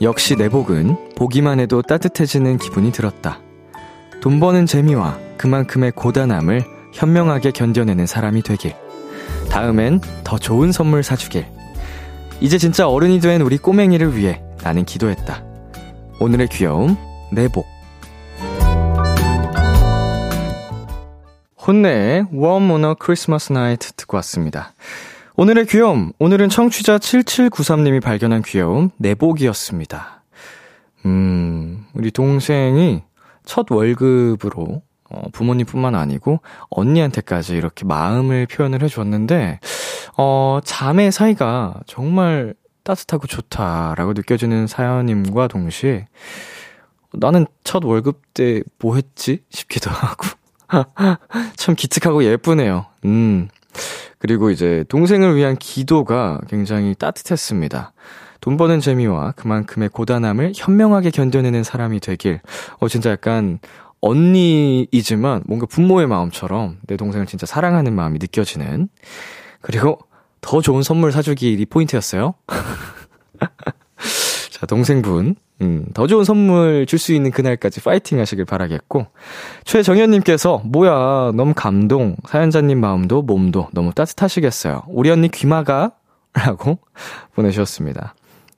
B: 역시 내복은 보기만 해도 따뜻해지는 기분이 들었다. 돈 버는 재미와 그만큼의 고단함을 현명하게 견뎌내는 사람이 되길. 다음엔 더 좋은 선물 사주길. 이제 진짜 어른이 된 우리 꼬맹이를 위해 나는 기도했다. 오늘의 귀여움, 내복. 혼내의 Warm on a Christmas Night 듣고 왔습니다. 오늘의 귀여움, 오늘은 청취자 7793님이 발견한 귀여움, 내복이었습니다. 음, 우리 동생이 첫 월급으로 어, 부모님뿐만 아니고 언니한테까지 이렇게 마음을 표현을 해줬는데 어, 자매 사이가 정말 따뜻하고 좋다라고 느껴지는 사연임과 동시에 나는 첫 월급 때 뭐 했지 싶기도 하고 참 기특하고 예쁘네요. 음. 그리고 이제 동생을 위한 기도가 굉장히 따뜻했습니다. 돈 버는 재미와 그만큼의 고단함을 현명하게 견뎌내는 사람이 되길. 어, 진짜 약간 언니이지만 뭔가 부모의 마음처럼 내 동생을 진짜 사랑하는 마음이 느껴지는. 그리고 더 좋은 선물 사주기 이 포인트였어요. 자, 동생분. 음, 더 좋은 선물 줄 수 있는 그날까지 파이팅 하시길 바라겠고. 최정현님께서, 뭐야, 너무 감동. 사연자님 마음도 몸도 너무 따뜻하시겠어요. 우리 언니 귀마가? 라고 보내주셨습니다.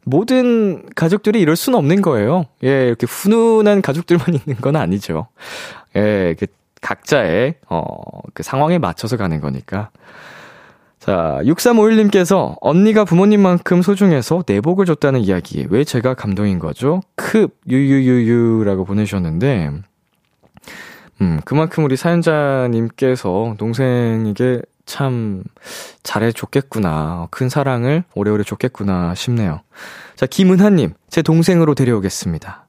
B: 모든 가족들이 이럴 수는 없는 거예요. 예, 이렇게 훈훈한 가족들만 있는 건 아니죠. 예, 그 각자의, 어, 그 상황에 맞춰서 가는 거니까. 자, 6351님께서 언니가 부모님만큼 소중해서 내복을 줬다는 이야기에 왜 제가 감동인 거죠? 크, 유유유유라고 보내주셨는데, 음, 그만큼 우리 사연자님께서 동생에게 참 잘해줬겠구나. 큰 사랑을 오래오래 줬겠구나 싶네요. 자, 김은하님, 제 동생으로 데려오겠습니다.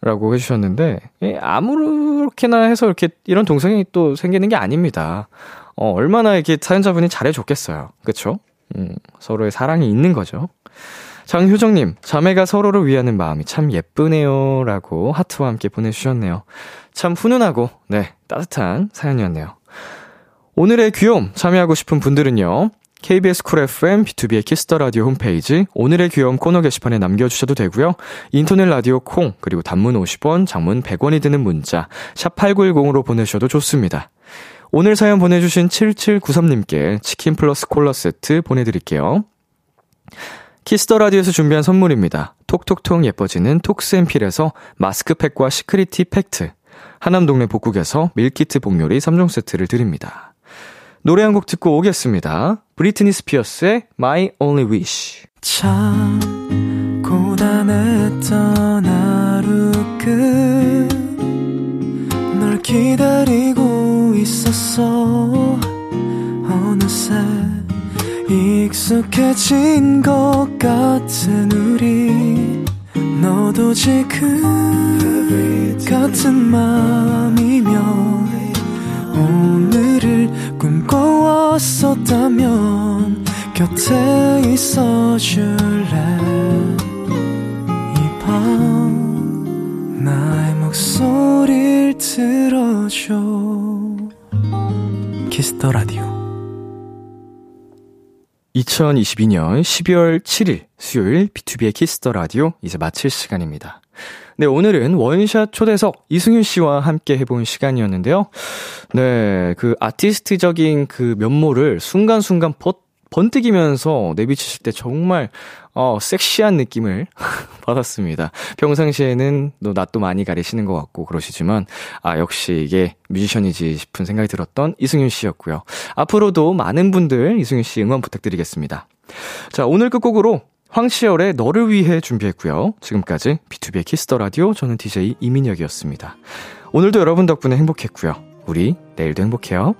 B: 라고 해주셨는데, 예, 아무렇게나 해서 이렇게 이런 동생이 또 생기는 게 아닙니다. 어, 얼마나 이렇게 사연자분이 잘해줬겠어요. 그쵸? 음, 서로의 사랑이 있는 거죠. 장효정님, 자매가 서로를 위하는 마음이 참 예쁘네요. 라고 하트와 함께 보내주셨네요. 참 훈훈하고, 네, 따뜻한 사연이었네요. 오늘의 귀여움 참여하고 싶은 분들은요. KBS 쿨 FM B2B의 키스터 라디오 홈페이지 오늘의 귀여움 코너 게시판에 남겨주셔도 되고요. 인터넷 라디오 콩 그리고 단문 50원, 장문 100원이 드는 문자 샵 #8910으로 보내주셔도 좋습니다. 오늘 사연 보내주신 7793님께 치킨 플러스 콜라 세트 보내드릴게요. Kiss the Radio에서 준비한 선물입니다. 톡톡톡 예뻐지는 톡스앤필에서 마스크팩과 시크리티 팩트, 하남동네 복국에서 밀키트 복요리 3종 세트를 드립니다. 노래 한 곡 듣고 오겠습니다. 브리트니 스피어스의 My Only Wish.
C: 참 고단했던 하루 끝 널 기다리고 있었어 어느새 익숙해진 것 같은 우리 너도 지금 같은 맘이면 오늘을 꿈꿔왔었다면 곁에 있어 줄래? 이 밤 나의 목소리를 들어줘. Kiss the Radio.
B: 2022년 12월 7일 수요일 B2B의 키스터 라디오 이제 마칠 시간입니다. 네, 오늘은 원샷 초대석 이승윤 씨와 함께 해본 시간이었는데요. 네, 그 아티스트적인 그 면모를 순간순간 버, 번뜩이면서 내비치실 때 정말 어, 섹시한 느낌을 받았습니다. 평상시에는 또 낯도 많이 가리시는 것 같고 그러시지만 아 역시 이게 뮤지션이지 싶은 생각이 들었던 이승윤 씨였고요. 앞으로도 많은 분들 이승윤 씨 응원 부탁드리겠습니다. 자 오늘 끝곡으로 황치열의 너를 위해 준비했고요. 지금까지 B2B의 키스터 라디오 저는 DJ 이민혁이었습니다. 오늘도 여러분 덕분에 행복했고요. 우리 내일도 행복해요.